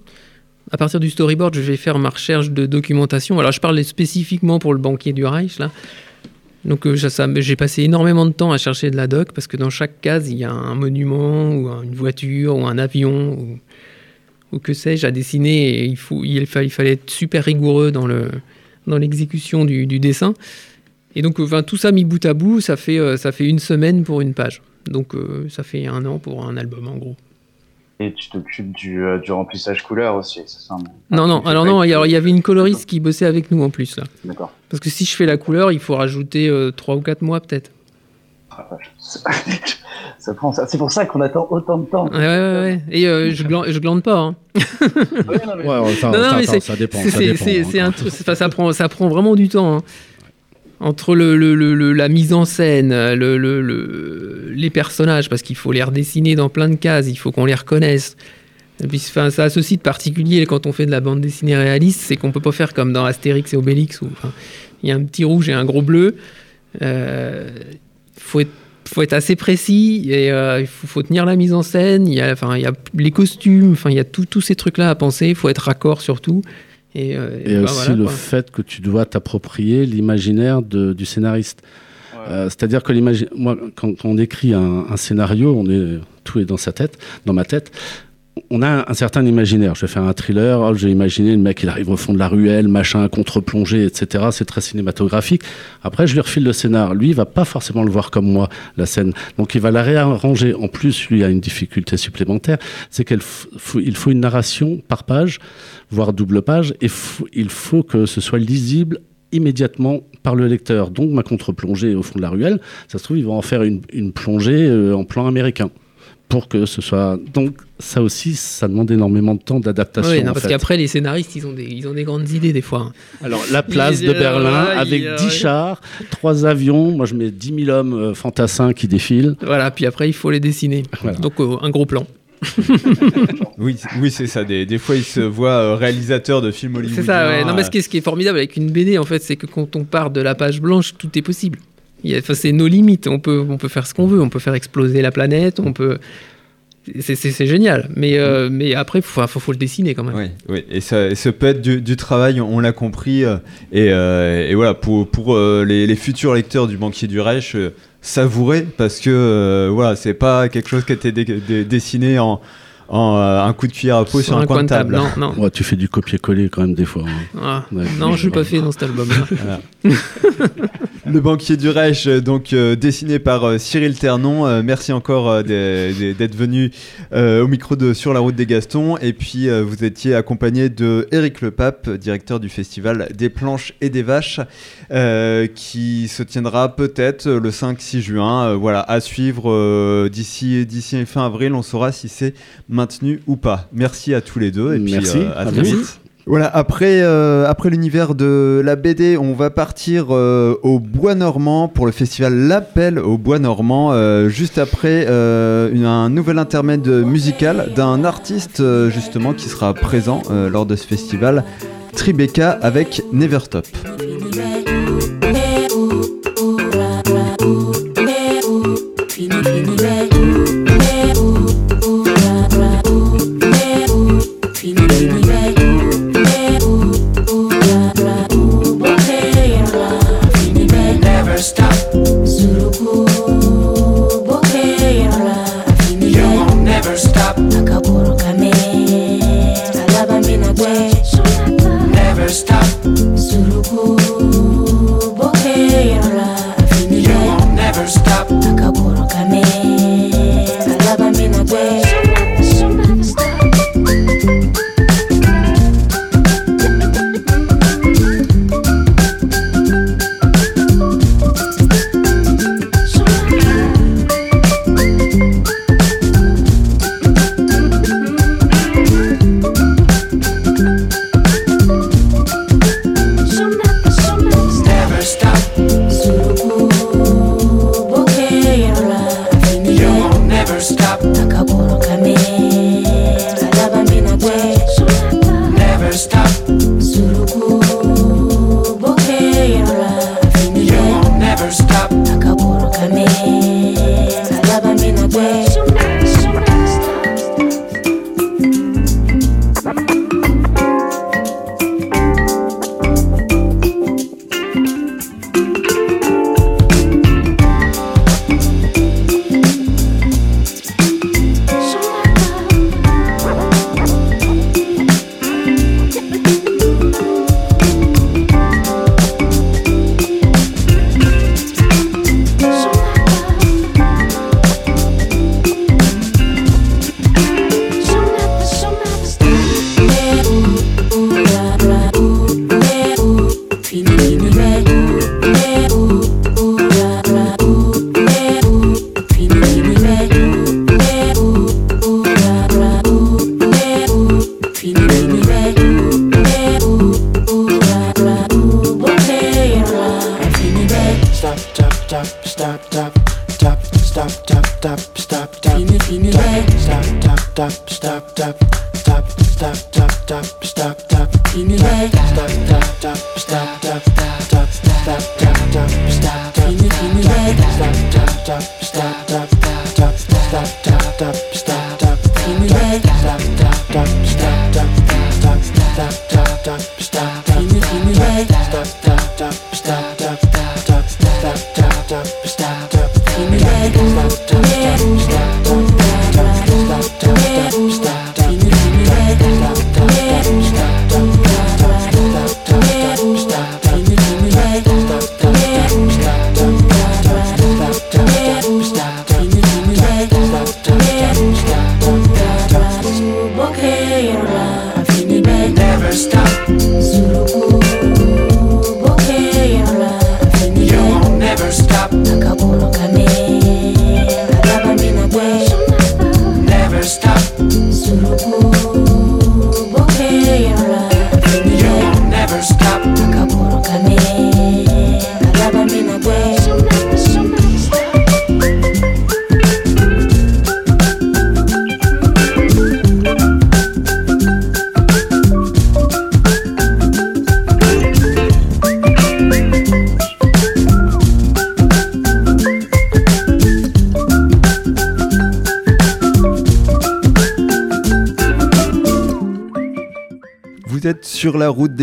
À partir du storyboard, je vais faire ma recherche de documentation. Alors, je parle spécifiquement pour le banquier du Reich, là. Donc, euh, j'ai passé énormément de temps à chercher de la doc parce que dans chaque case, il y a un monument ou un- une voiture ou un avion ou, ou que sais-je à dessiner. Et il, faut, il, fa- il fallait être super rigoureux dans le dans l'exécution du, du dessin. Et donc, euh, enfin, tout ça mis bout à bout, ça fait, euh, ça fait une semaine pour une page. Donc, euh, ça fait un an pour un album, en gros. Et tu t'occupes du, euh, du remplissage couleur aussi, c'est ça Non, non, alors non, il y a- il y avait une coloriste qui bossait avec nous en plus, là. D'accord. Parce que si je fais la couleur, il faut rajouter 3 ou 4 mois, peut-être. Ah, ça prend ça. C'est pour ça qu'on attend autant de temps. Ouais, ouais, ouais, ouais. Et euh, je, glande, je glande pas. Hein. Ouais, non, mais- Ouais, enfin, Non, non, attends, mais attends, c'est- ça dépend. Prend, ça prend vraiment du temps. hein. Entre le, le- le- le- la mise en scène, le, le- le- les personnages, parce qu'il faut les redessiner dans plein de cases, il faut qu'on les reconnaisse. Et puis, enfin, ça a ceci de particulier quand on fait de la bande dessinée réaliste, c'est qu'on peut pas faire comme dans Astérix et Obélix où enfin, il y a un petit rouge et un gros bleu. Euh, faut être faut être assez précis et euh, il faut, faut tenir la mise en scène. Il y a, enfin, il y a les costumes, enfin, il y a tous ces trucs-là à penser. Il faut être raccord surtout. Et, euh, Et bah, aussi voilà, le quoi. fait que tu dois t'approprier l'imaginaire du scénariste. Euh, C'est-à-dire que l'imagi- moi, quand, quand on écrit un, un scénario, on est tout est dans sa tête, dans ma tête. On a un certain imaginaire. Je vais faire un thriller. oh, j'ai imaginé le mec, il arrive au fond de la ruelle, machin, contre-plongée, etc. C'est très cinématographique. Après, je lui refile le scénar. Lui, il va pas forcément le voir comme moi, la scène. Donc, il va la réarranger. En plus, lui a une difficulté supplémentaire. C'est qu'il faut, une narration par page, voire double page. Et il faut que ce soit lisible immédiatement par le lecteur. Donc, ma contre-plongée au fond de la ruelle, ça se trouve, il va en faire une, une plongée euh, en plan américain. Pour que ce soit. Donc, ça aussi, ça demande énormément de temps d'adaptation. Parce fait. qu'après, les scénaristes, ils ont, des, ils ont des grandes idées des fois. Alors, la place de euh, Berlin, avec il- 10 ouais. chars, 3 avions, moi je mets 10 000 hommes euh, fantassins qui défilent. Voilà, puis après, il faut les dessiner. Voilà. Donc, euh, un gros plan. Oui, oui c'est ça. Des, des fois, il se voit euh, réalisateur de films hollywoodiens. C'est ça, ouais. Non, mais euh, ce qui, est, ce qui est formidable avec une BD, en fait, c'est que quand on part de la page blanche, tout est possible. C'est nos limites. On peut, on peut faire ce qu'on veut. On peut faire exploser la planète. On peut. C'est- génial. Mais, euh, mais après, il faut, faut, faut le dessiner quand même. Oui, oui, et ça, et ça peut être du, du travail, on l'a compris. euh, et, euh, et voilà, pour, pour les, les futurs lecteurs du Banquier du Reich, savourez, parce que voilà, c'est pas quelque chose qui a été dessiné en, en euh, un coup de cuillère à peau sur, un, coin de table. Non, non. Ouais, tu fais du copier-coller quand même des fois. hein. Ah, Ouais. non, je l'ai pas fait dans cet album-là. Le Banquier du Reich, euh, donc euh, dessiné par euh, Cyril Ternon. Euh, merci encore euh, d'être venu euh, au micro de Sur la route des Gastons. Et puis euh, vous étiez accompagné de Éric Lepape, directeur du festival des planches et des vaches, euh, qui se tiendra peut-être le 5-6 juin. Euh, voilà, à suivre euh, d'ici d'ici fin avril, on saura si c'est maintenu ou pas. Merci à tous les deux et puis Merci, euh, à très vite. Voilà, après, euh, après l'univers de la BD, on va partir euh, au Bois Normand pour le festival L'Appel au Bois Normand. euh, juste après euh, une- un nouvel intermède musical d'un artiste euh, justement qui sera présent euh, lors de ce festival, Tribeca avec Never Stop.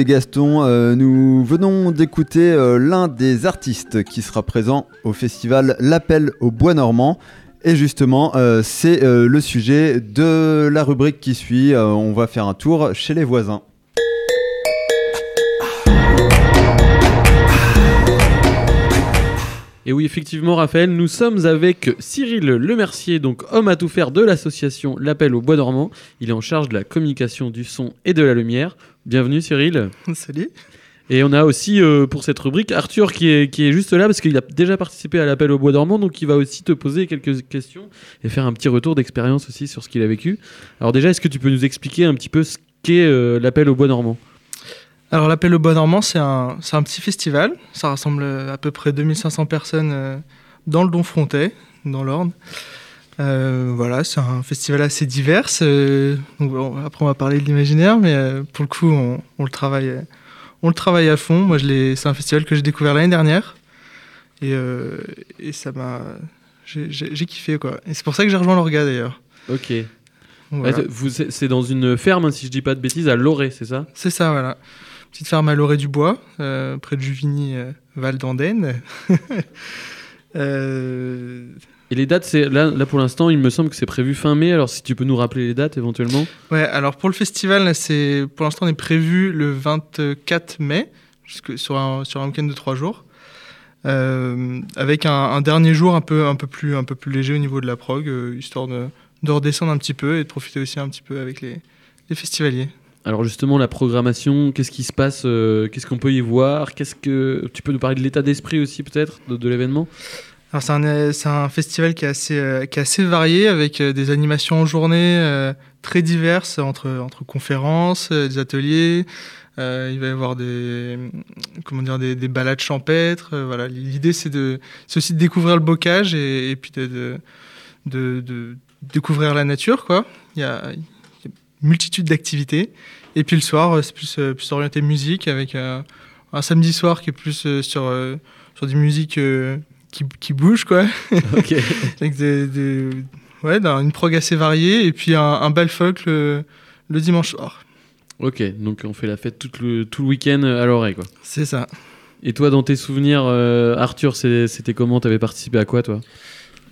Des Gastons. euh, nous venons d'écouter euh, l'un des artistes qui sera présent au festival L'Appel au Bois Normand. Et justement, euh, c'est euh, le sujet de la rubrique qui suit. On va faire un tour chez les voisins. Et oui, effectivement, Raphaël, nous sommes avec Cyril Lemercier, donc homme à tout faire de l'association L'Appel au Bois dormant. Il est en charge de la communication du son et de la lumière. Bienvenue, Cyril. Salut. Et on a aussi euh, pour cette rubrique Arthur qui est, qui est juste là parce qu'il a déjà participé à l'appel au bois dormant, donc il va aussi te poser quelques questions et faire un petit retour d'expérience aussi sur ce qu'il a vécu. Alors déjà, est-ce que tu peux nous expliquer un petit peu ce qu'est euh, l'appel au bois dormant? Alors l'appel au Bois Normand, c'est un, un petit festival. Ça rassemble euh, à peu près 2500 personnes euh, dans le Don-Frontais, dans l'Orne. Euh, voilà, c'est un festival assez divers. euh, bon, après, on va parler de l'imaginaire, mais euh, pour le coup, on, on le travaille, on le travaille à fond. Moi, c'est un festival que j'ai découvert l'année dernière. Et, euh, et ça m'a. J'ai kiffé, quoi. Et c'est pour ça que j'ai rejoint l'Orga, d'ailleurs. Ok. Voilà. Vous- c'est dans une ferme, hein, si je dis pas de bêtises, à Loré, c'est ça? C'est ça, voilà. Petite ferme à Loré du Bois, euh, près de Juvigny, Val d'Andenne. Euh, Et les dates, c'est là, là pour l'instant, il me semble que c'est prévu fin mai. Alors si tu peux nous rappeler les dates éventuellement. Ouais, alors pour le festival, c'est pour l'instant on est prévu le 24 mai, sur un, sur un week-end de trois jours, Euh, avec un, un dernier jour un peu, un, peu plus, un peu plus léger au niveau de la prog, euh, histoire de, de redescendre un petit peu et de profiter aussi un petit peu avec les, les festivaliers. Alors justement, la programmation, qu'est-ce qui se passe euh, Qu'est-ce qu'on peut y voir? Qu'est-ce que tu peux nous parler de l'état d'esprit aussi peut-être de, de l'événement? C'est un, euh, c'est un festival qui est assez, euh, varié avec euh, des animations en journée très diverses entre, conférences, des ateliers. il va y avoir des, comment dire, des, des balades champêtres. voilà. L'idée c'est, aussi de découvrir le bocage et, puis de, découvrir la nature. Quoi. Il, y a, une multitude d'activités. Et puis le soir, c'est plus, orienté musique avec euh, un samedi soir qui est plus sur, sur des musiques qui, qui bougent, quoi. Ok. avec des, des- ouais, une prog assez variée et puis un, un bal folk le, le dimanche soir. Ok, donc on fait la fête tout le, tout le week-end à Loré, quoi. C'est ça. Et toi, dans tes souvenirs, euh, Arthur, c'était comment? T'avais participé à quoi, toi?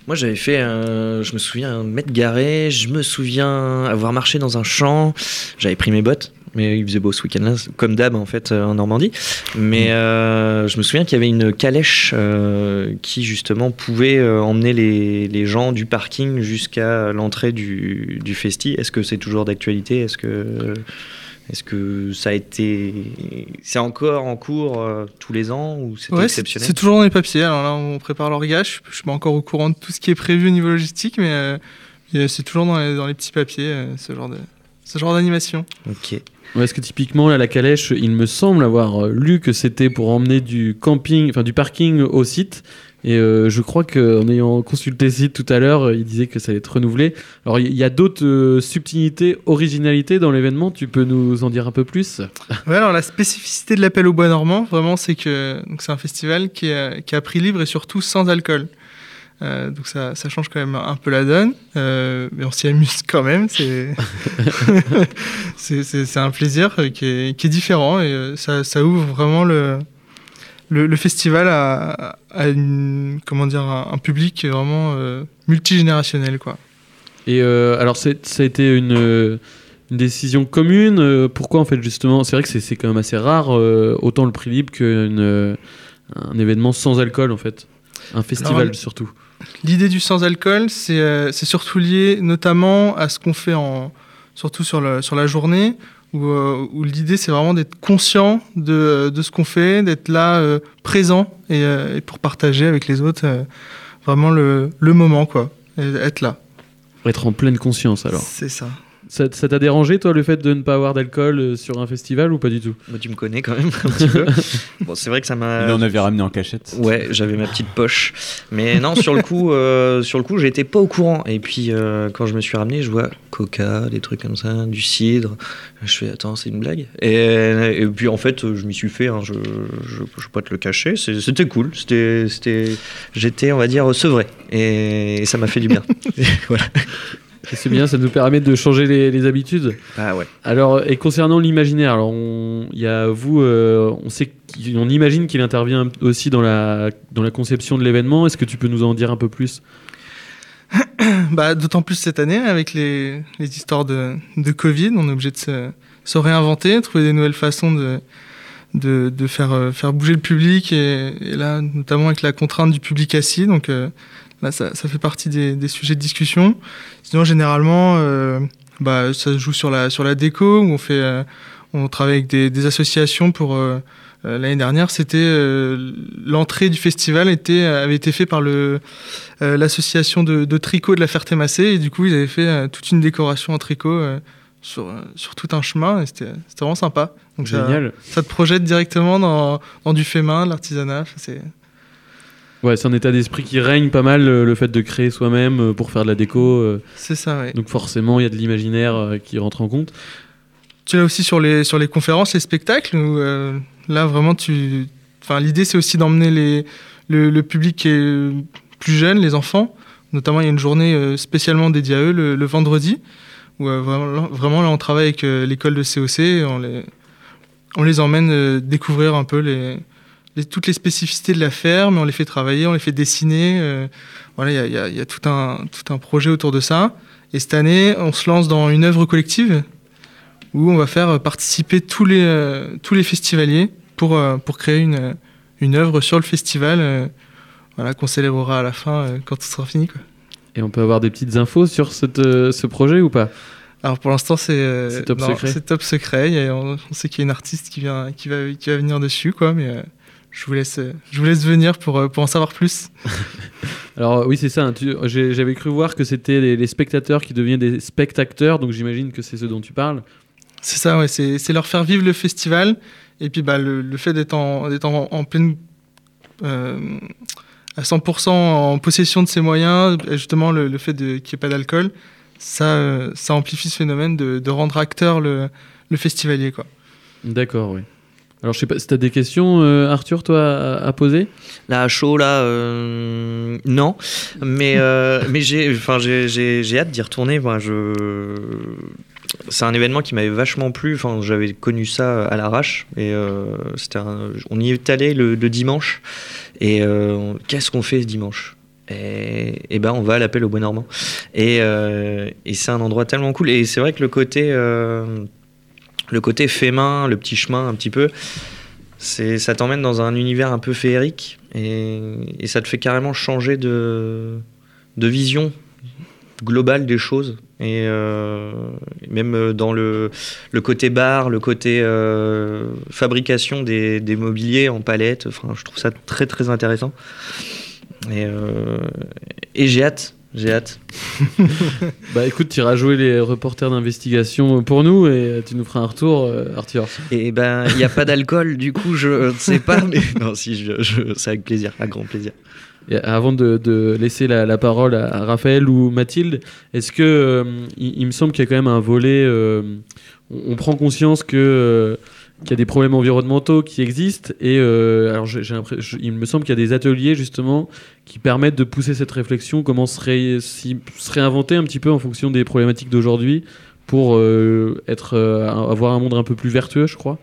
Moi, j'avais fait, un- je me souviens, m'être garé, je me souviens avoir marché dans un champ, j'avais pris mes bottes, mais il faisait beau ce week-end-là, comme d'hab en fait euh, en Normandie. Mais euh, je me souviens qu'il y avait une calèche euh, qui justement pouvait emmener les, les gens du parking jusqu'à l'entrée du, du festi. Est-ce que c'est toujours d'actualité? Est-ce que est-ce que ça a été, c'est encore en cours euh, tous les ans ou Ouais, c'est exceptionnel? c'est toujours dans les papiers. Alors là, on prépare l'orgage. Je, je suis pas encore au courant de tout ce qui est prévu au niveau logistique, mais euh, c'est toujours dans les, dans les petits papiers, euh, ce genre de ce genre d'animation. Ok. Est-ce que typiquement, la calèche, il me semble avoir euh, lu que c'était pour emmener du camping, enfin du parking au site, Et euh, je crois qu'en ayant consulté le site tout à l'heure, euh, il disait que ça allait être renouvelé. Alors il y a d'autres subtilités, originalités dans l'événement. Tu peux nous en dire un peu plus? Alors la spécificité de l'appel au bois normand, vraiment, c'est que c'est un festival qui est, qui est à prix libre et surtout sans alcool. Euh, donc ça, ça change quand même un peu la donne, euh, mais on s'y amuse quand même. C'est c'est- un plaisir qui est, qui est différent et euh, ça, ça ouvre vraiment le, le, le festival à, à une, comment dire, un, un public vraiment euh, multigénérationnel. Quoi. Et alors ça a été une, une décision commune. pourquoi en fait justement? C'est vrai que c'est- c'est quand même assez rare, autant le prix libre qu'un un événement sans alcool en fait. Un festival Alors, surtout. L'idée du sans-alcool, c'est euh, c'est surtout lié notamment à ce qu'on fait en, surtout sur, le, sur la journée, où, euh, où l'idée c'est vraiment d'être conscient de, de ce qu'on fait, d'être là euh, présent et, euh, et pour partager avec les autres euh, vraiment le, le moment, quoi, et être là. Être en pleine conscience alors. C'est ça. Ça ça t'a dérangé toi le fait de ne pas avoir d'alcool euh, sur un festival ou pas du tout? Moi, tu me connais quand même un petit peu. Bon, c'est vrai que ça m'a. Il en avait ramené en cachette. Ouais, j'avais ma petite poche. Mais non, sur le coup, euh, sur le coup, j'étais pas au courant. Et puis, euh, quand je me suis ramené, je vois Coca, des trucs comme ça, du cidre. Je fais, attends, c'est une blague? Et, et puis, en fait, je m'y suis fait. hein, je, je, je vais pas te le cacher. C'était cool. C'était, c'était, j'étais, on va dire, sevré. Et, ça m'a fait du bien. Et voilà. C'est bien, ça nous permet de changer les, les habitudes. Ah ouais. Alors, et concernant l'imaginaire, alors on- il y a vous, euh, on sait on imagine qu'il intervient aussi dans la dans la conception de l'événement. Est-ce que tu peux nous en dire un peu plus? Bah, D'autant plus cette année, avec les, les histoires de, de Covid, on est obligé de se, se réinventer, trouver des nouvelles façons de, de, de faire, euh, faire bouger le public, et, et là, notamment avec la contrainte du public assis. Donc euh, là, ça, ça fait partie des, des sujets de discussion. Sinon, généralement, euh, bah, ça se joue sur la, sur la déco, où on, fait, euh, on travaille avec des, des associations pour... euh, euh, L'année dernière, c'était euh, l'entrée du festival était, avait été fait par euh, l'association de, de tricot de la Ferté-Massé et du coup ils avaient fait toute une décoration en tricot euh, sur, sur tout un chemin et c'était vraiment sympa. Donc ça- Génial. Ça, te projette directement dans, dans du fait main, de l'artisanat. C'est Ouais, c'est un état d'esprit qui règne pas mal, euh, le fait de créer soi-même euh, pour faire de la déco. euh. C'est ça, ouais. Donc forcément, il y a de l'imaginaire qui rentre en compte. Tu l'as aussi sur les, sur les conférences, les spectacles, où euh, là vraiment, tu... enfin, l'idée c'est aussi d'emmener les, le, le public qui est plus jeune, les enfants. Notamment, il y a une journée spécialement dédiée à eux le, le vendredi, où euh, vraiment, vraiment, là on travaille avec euh, l'école de COC, on les, on les emmène découvrir un peu les, les- toutes les spécificités de la ferme, on les fait travailler, on les fait dessiner. euh, voilà, il y a, il y a- il y a tout, un, tout un projet autour de ça. Et cette année, on se lance dans une œuvre collective où on va faire participer tous les, euh, tous les festivaliers pour, euh, pour créer une, une œuvre sur le festival voilà, qu'on célébrera à la fin quand tout sera fini. Quoi. Et on peut avoir des petites infos sur cette, ce projet ou pas? Alors pour l'instant, c'est euh, top secret. C'est top secret. On, on sait qu'il y a une artiste qui, vient, qui, va, qui va venir dessus, quoi, mais euh, je, vous laisse, je vous laisse venir pour, euh, pour en savoir plus. Alors oui, c'est ça. hein, J'avais cru voir que c'était les, les spectateurs qui deviennent des spectateurs, donc j'imagine que c'est ce dont tu parles. C'est ça, ouais, c'est c'est leur faire vivre le festival. Et puis bah, le, le fait d'être en, d'être en, en pleine. euh, à 100% en possession de ses moyens, justement le, le fait de- qu'il n'y ait pas d'alcool, ça, euh, ça amplifie ce phénomène de, de rendre acteur le, le festivalier. Quoi. D'accord, oui. Alors je sais pas si tu as des questions, euh, Arthur, toi, à, à poser? Là, à chaud, là, euh, non. Mais, euh, mais j'ai, enfin, j'ai, j'ai, j'ai hâte d'y retourner. Moi, je... C'est un événement qui m'avait vachement plu. Enfin, j'avais connu ça à l'arrache. Et c'était un- on y est allé le, le dimanche. Et qu'est-ce qu'on fait ce dimanche? Et, et ben on va à l'appel au Bois Normand. Et, et c'est un endroit tellement cool. Et c'est vrai que le côté, le côté fait main, le petit chemin un petit peu, ça t'emmène dans un univers un peu féerique et, ça te fait carrément changer de, vision globale des choses. Et euh, même dans le, côté bar, le côté euh, fabrication des, des mobiliers en palette, enfin, je trouve ça très très intéressant. Et, euh, et j'ai hâte, j'ai hâte. Bah écoute, tu iras jouer les reporters d'investigation pour nous et tu nous feras un retour, euh, Arthur. Et ben, il n'y a pas d'alcool, du coup, je ne sais pas, mais non, si, je, je- c'est avec plaisir, avec grand plaisir. Et avant de, de laisser la, la parole à Raphaël ou Mathilde, est-ce que euh, il, il me semble qu'il y a quand même un volet, euh, on, on prend conscience que euh, qu'il y a des problèmes environnementaux qui existent et euh, alors il me semble qu'il y a des ateliers justement qui permettent de pousser cette réflexion, comment se, réinventer un petit peu en fonction des problématiques d'aujourd'hui pour euh, être euh, avoir un monde un peu plus vertueux, je crois.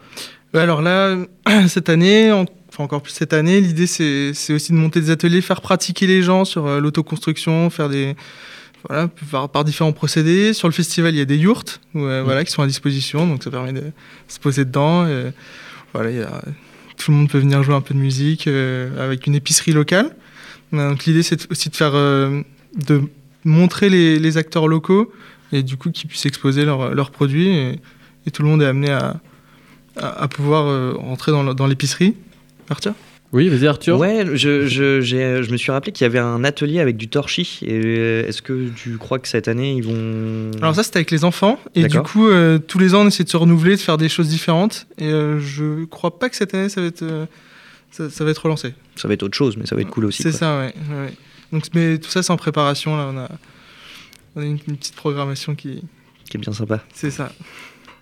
Alors là, cette année, en- enfin encore plus cette année, l'idée c'est aussi de monter des ateliers, faire pratiquer les gens sur l'autoconstruction, faire des voilà par, par différents procédés. Sur le festival, il y a des yurts où, euh, voilà qui sont à disposition, donc ça permet de se poser dedans. et voilà, il y a- tout le monde peut venir jouer un peu de musique euh, avec une épicerie locale. Donc l'idée c'est aussi de faire euh, de montrer les, les acteurs locaux et du coup qu'ils puissent exposer leurs produits et, et tout le monde est amené à à, à pouvoir rentrer dans, dans l'épicerie. Arthur? Oui, vas-y Arthur. Ouais, je, je, j'ai- je me suis rappelé qu'il y avait un atelier avec du torchis. Et euh, est-ce que tu crois que cette année ils vont. Alors ça c'était avec les enfants et du coup euh, tous les ans on essaie de se renouveler, de faire des choses différentes et euh, je crois pas que cette année ça va être euh, ça, ça va être relancé. Ça va être autre chose, mais ça va être cool aussi. C'est quoi. ça ouais. Donc mais tout ça c'est en préparation là on a on a une, une petite programmation qui Qui est bien sympa. c'est ça.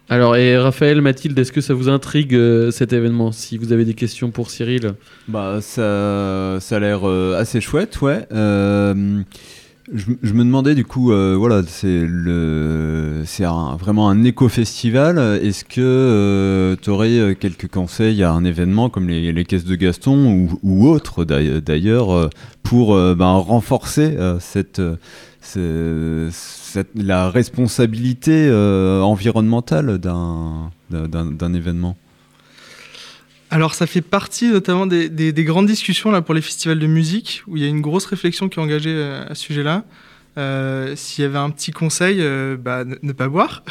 Alors, et Raphaël, Mathilde, est-ce que ça vous intrigue euh, cet événement Si vous avez des questions pour Cyril? Bah, ça, ça a l'air euh, assez chouette, ouais. Euh, je, me demandais du coup, euh, voilà, c'est vraiment un éco-festival. Est-ce que tu aurais quelques conseils à un événement comme les, caisses de Gaston ou, autres d'ailleurs- euh, pour euh, renforcer euh, euh, la responsabilité euh, environnementale d'un événement? Alors ça fait partie notamment des, des- des grandes discussions là, pour les festivals de musique, où il y a une grosse réflexion qui est engagée euh, à ce sujet-là. Euh, S'il y avait un petit conseil, euh, bah, ne, pas boire.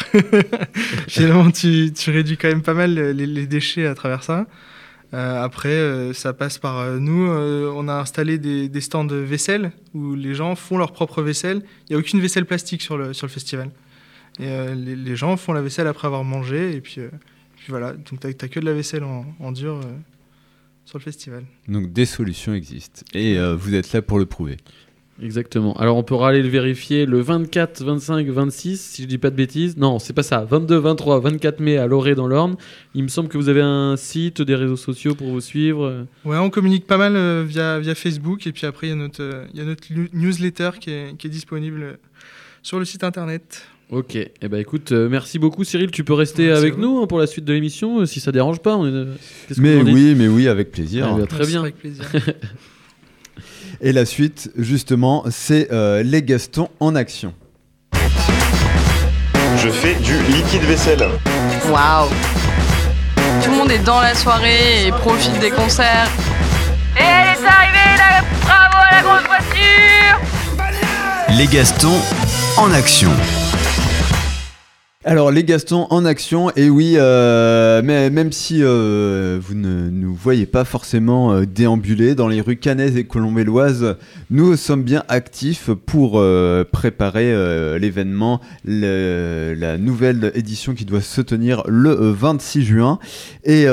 Finalement, tu, réduis quand même pas mal les, déchets à travers ça. Après, ça passe par nous. on a installé des, stands de vaisselle où les gens font leur propre vaisselle. Il n'y a aucune vaisselle plastique sur le, festival. Les, les gens font la vaisselle après avoir mangé. Et puis, puis voilà, donc tu n'as que de la vaisselle en, en dur euh, sur le festival. Donc des solutions existent et euh, vous êtes là pour le prouver. Exactement. Alors, on pourra aller le vérifier le 24, 25, 26, si je dis pas de bêtises. Non, c'est pas ça. 22, 23, 24 mai à Loré dans l'Orne. Il me semble que vous avez un site, des réseaux sociaux pour vous suivre. Ouais, on communique pas mal euh, via, via Facebook. Et puis après, il y a notre, euh, il y a notre lu- newsletter qui est, qui est disponible sur le site internet. Ok. Eh ben, écoute, euh, merci beaucoup, Cyril. Tu peux rester Merci avec nous hein, pour la suite de l'émission, euh, si ça dérange pas. On est- euh, Mais oui, mais oui, avec plaisir. Ah, très bien. Avec plaisir. Et la suite, justement, c'est euh, les Gastons en action. Je fais du liquide vaisselle. Waouh Tout le monde est dans la soirée et profite des concerts. Et elle est arrivée, là Bravo à la grande voiture Les Gastons en action. Alors, les Gastons en action, et oui, euh, mais même si euh, vous ne nous voyez pas forcément euh, déambuler dans les rues canaises et colombelloises, nous sommes bien actifs pour euh, préparer l'événement, la nouvelle édition qui doit se tenir le euh, 26 juin. Et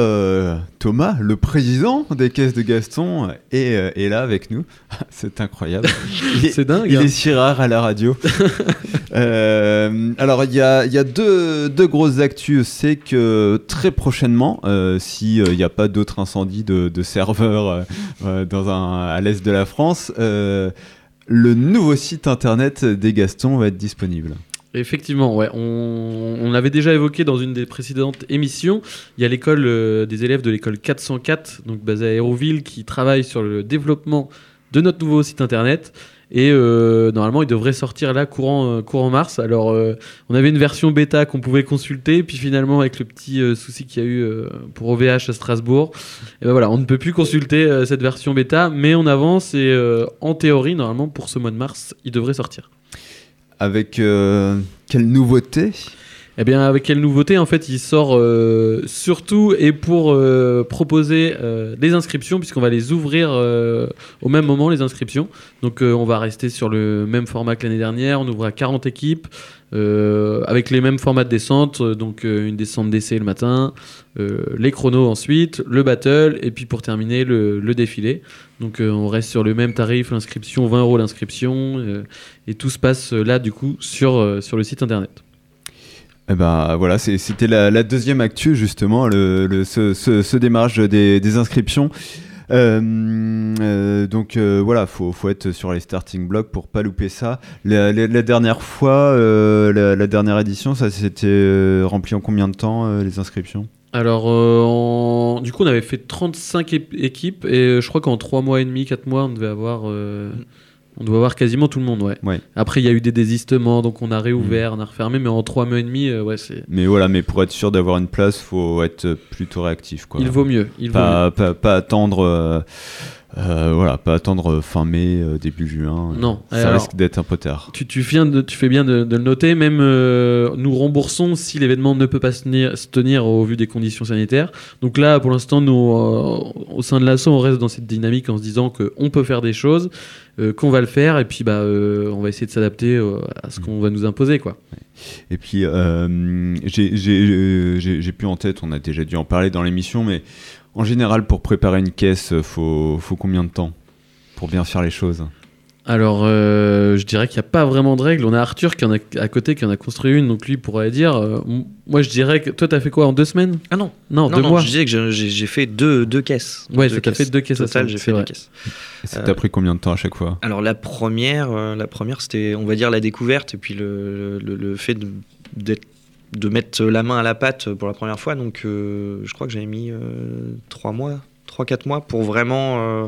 Thomas, le président des caisses de Gaston, est, est là avec nous. C'est incroyable. C'est dingue, Il hein. est si rare à la radio. Alors, il y a, y a deux, deux grosses actus. C'est que très prochainement, euh, s'il n'y a pas d'autres incendies de, de serveurs euh, euh, dans un, à l'est de la France, euh, le nouveau site internet des Gastons va être disponible. Effectivement, ouais. On, on l'avait déjà évoqué dans une des précédentes émissions. Il y a l'école euh, des élèves de l'école 404, donc basée à Hérouville, qui travaille sur le développement de notre nouveau site internet. Et euh, normalement, il devrait sortir là courant, euh, courant mars. Alors, euh, on avait une version bêta qu'on pouvait consulter, puis finalement, avec le petit souci qu'il y a eu pour OVH à Strasbourg, et ben voilà, on ne peut plus consulter cette version bêta, mais on avance et en théorie, normalement, pour ce mois de mars, il devrait sortir. Avec quelle nouveauté? Eh bien, avec quelle nouveauté En fait, il sort euh, surtout et pour euh, proposer euh, des inscriptions, puisqu'on va les ouvrir au même moment, les inscriptions. Donc, on va rester sur le même format que l'année dernière. On ouvrira 40 équipes avec les mêmes formats de descente. Donc, une descente d'essai le matin, les chronos ensuite, le battle, et puis pour terminer, le, le défilé. Donc, on reste sur le même tarif, l'inscription, 20 euros l'inscription. et tout se passe là, du coup, sur, sur le site internet. Eh ben voilà, c'était la, la deuxième actu justement, le, le- ce, ce- ce démarrage des, des inscriptions. Euh, euh, donc euh, voilà, faut, faut être sur les starting blocks pour pas louper ça. La, la- la dernière fois, euh, la, la dernière édition, ça s'était rempli en combien de temps euh, les inscriptions? Alors, euh, en- du coup, on avait fait 35 ép- équipes et je crois qu'en 3 mois et demi, 4 mois, on devait avoir, euh, on devait avoir quasiment tout le monde. Ouais. Ouais. Après, il y a eu des désistements, donc on a réouvert, on a refermé, mais en 3 mois et demi, euh, ouais, c'est. Mais voilà, mais pour être sûr d'avoir une place, faut être plutôt réactif. Quoi. Il vaut mieux, il vaut pas, Pas, pas attendre, euh, euh, voilà, pas attendre fin mai, euh, début juin. Non. ça Alors, risque d'être un peu tard. Tu, tu, viens de- tu fais bien de, de le noter. Même euh, nous remboursons si l'événement ne peut pas se tenir, se tenir au vu des conditions sanitaires. Donc là, pour l'instant, nous, euh, au sein de l'asso, on reste dans cette dynamique en se disant qu'on peut faire des choses, euh, qu'on va le faire, et puis bah, euh, on va essayer de s'adapter euh, à ce qu'on va nous imposer. Quoi. Et puis, euh, j'ai- euh, plus en tête, on a déjà dû en parler dans l'émission, mais en général, pour préparer une caisse, faut, faut combien de temps pour bien faire les choses? Alors, euh, je dirais qu'il n'y a pas vraiment de règles. On a Arthur qui en a à côté qui en a construit une, donc lui pourrait dire. euh, moi, je dirais que toi, t'as fait quoi en deux semaines? Ah non. Non, non, deux non, mois. je disais que j'ai fait deux, deux caisses. Ouais, deux ça t'a fait deux caisses Total, ça, j'ai c'est fait vrai. deux caisses. Et ça Euh, t'a pris combien de temps à chaque fois? Alors la première, euh, la première c'était, on va dire, la découverte et puis le, le, le fait d'être- de mettre la main à la pâte pour la première fois. Donc euh, je crois que j'avais mis euh, trois mois, trois quatre mois pour vraiment, euh,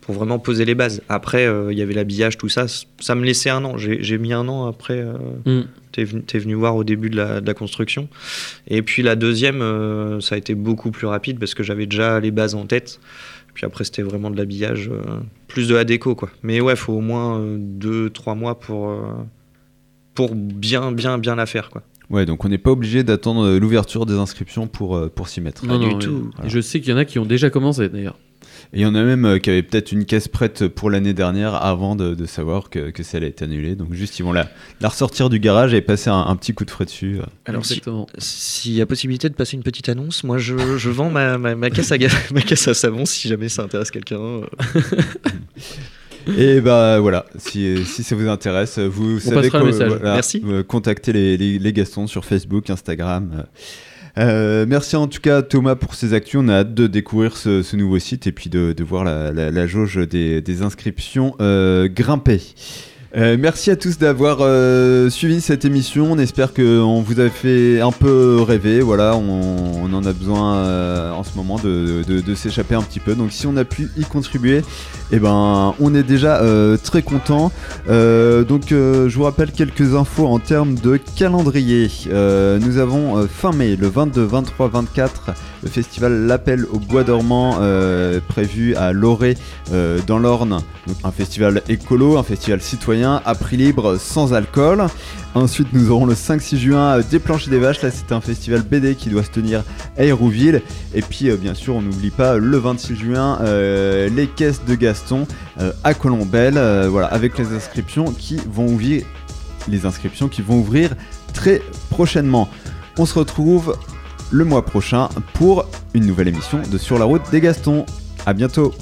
pour vraiment poser les bases. Après, il y avait l'habillage, tout ça. Ça me laissait un an. J'ai, mis un an après. Mm. T'es venu, t'es venu voir au début de la, de la construction. Et puis la deuxième, ça a été beaucoup plus rapide parce que j'avais déjà les bases en tête. Puis après, c'était vraiment de l'habillage, plus de la déco, quoi. Mais ouais, faut au moins 2-3 mois pour, pour bien, bien, bien la faire, quoi. Ouais, donc on n'est pas obligé d'attendre l'ouverture des inscriptions pour, euh, pour s'y mettre. Non, non, oui. Et Je sais qu'il y en a qui ont déjà commencé d'ailleurs. Et il y en a même euh, qui avaient peut-être une caisse prête pour l'année dernière avant de, de savoir que, que celle a été annulée. Donc juste, ils vont la, la ressortir du garage et passer un, un petit coup de frais dessus. euh. Alors, si- s'il y a possibilité de passer une petite annonce, moi je, je vends ma, ma, ma caisse à, ma caisse à savon si jamais ça intéresse quelqu'un. Et bah voilà, si, si ça vous intéresse, vous savez voilà, Merci. contactez les, les, les Gastons sur Facebook, Instagram. euh. Euh, merci en tout cas Thomas pour ces actus. On a hâte de découvrir ce, ce nouveau site et puis de, de voir la, la- la jauge des, des inscriptions euh, grimper. Euh, merci à tous d'avoir euh, suivi cette émission. On espère qu'on vous a fait un peu rêver. Voilà, on, on en a besoin euh, en ce moment de, de- de s'échapper un petit peu. Donc si on a pu y contribuer, eh ben, on est déjà euh, très content. Euh, donc euh, je vous rappelle quelques infos en termes de calendrier. Nous avons fin mai, le 22, 23, 24, le festival L'Appel au Bois dormant prévu à Loré dans l'Orne. Un festival écolo, un festival citoyen à prix libre sans alcool. Ensuite, nous aurons le 5-6 juin des Planches et des Vaches. Là, c'est un festival BD qui doit se tenir à Hérouville. Et puis, bien sûr, on n'oublie pas le 26 juin les caisses de euh, à Colombelle, euh, voilà, avec les inscriptions qui vont ouvrir, les inscriptions qui vont ouvrir très prochainement. On se retrouve le mois prochain pour une nouvelle émission de Sur la route des Gastons. À bientôt.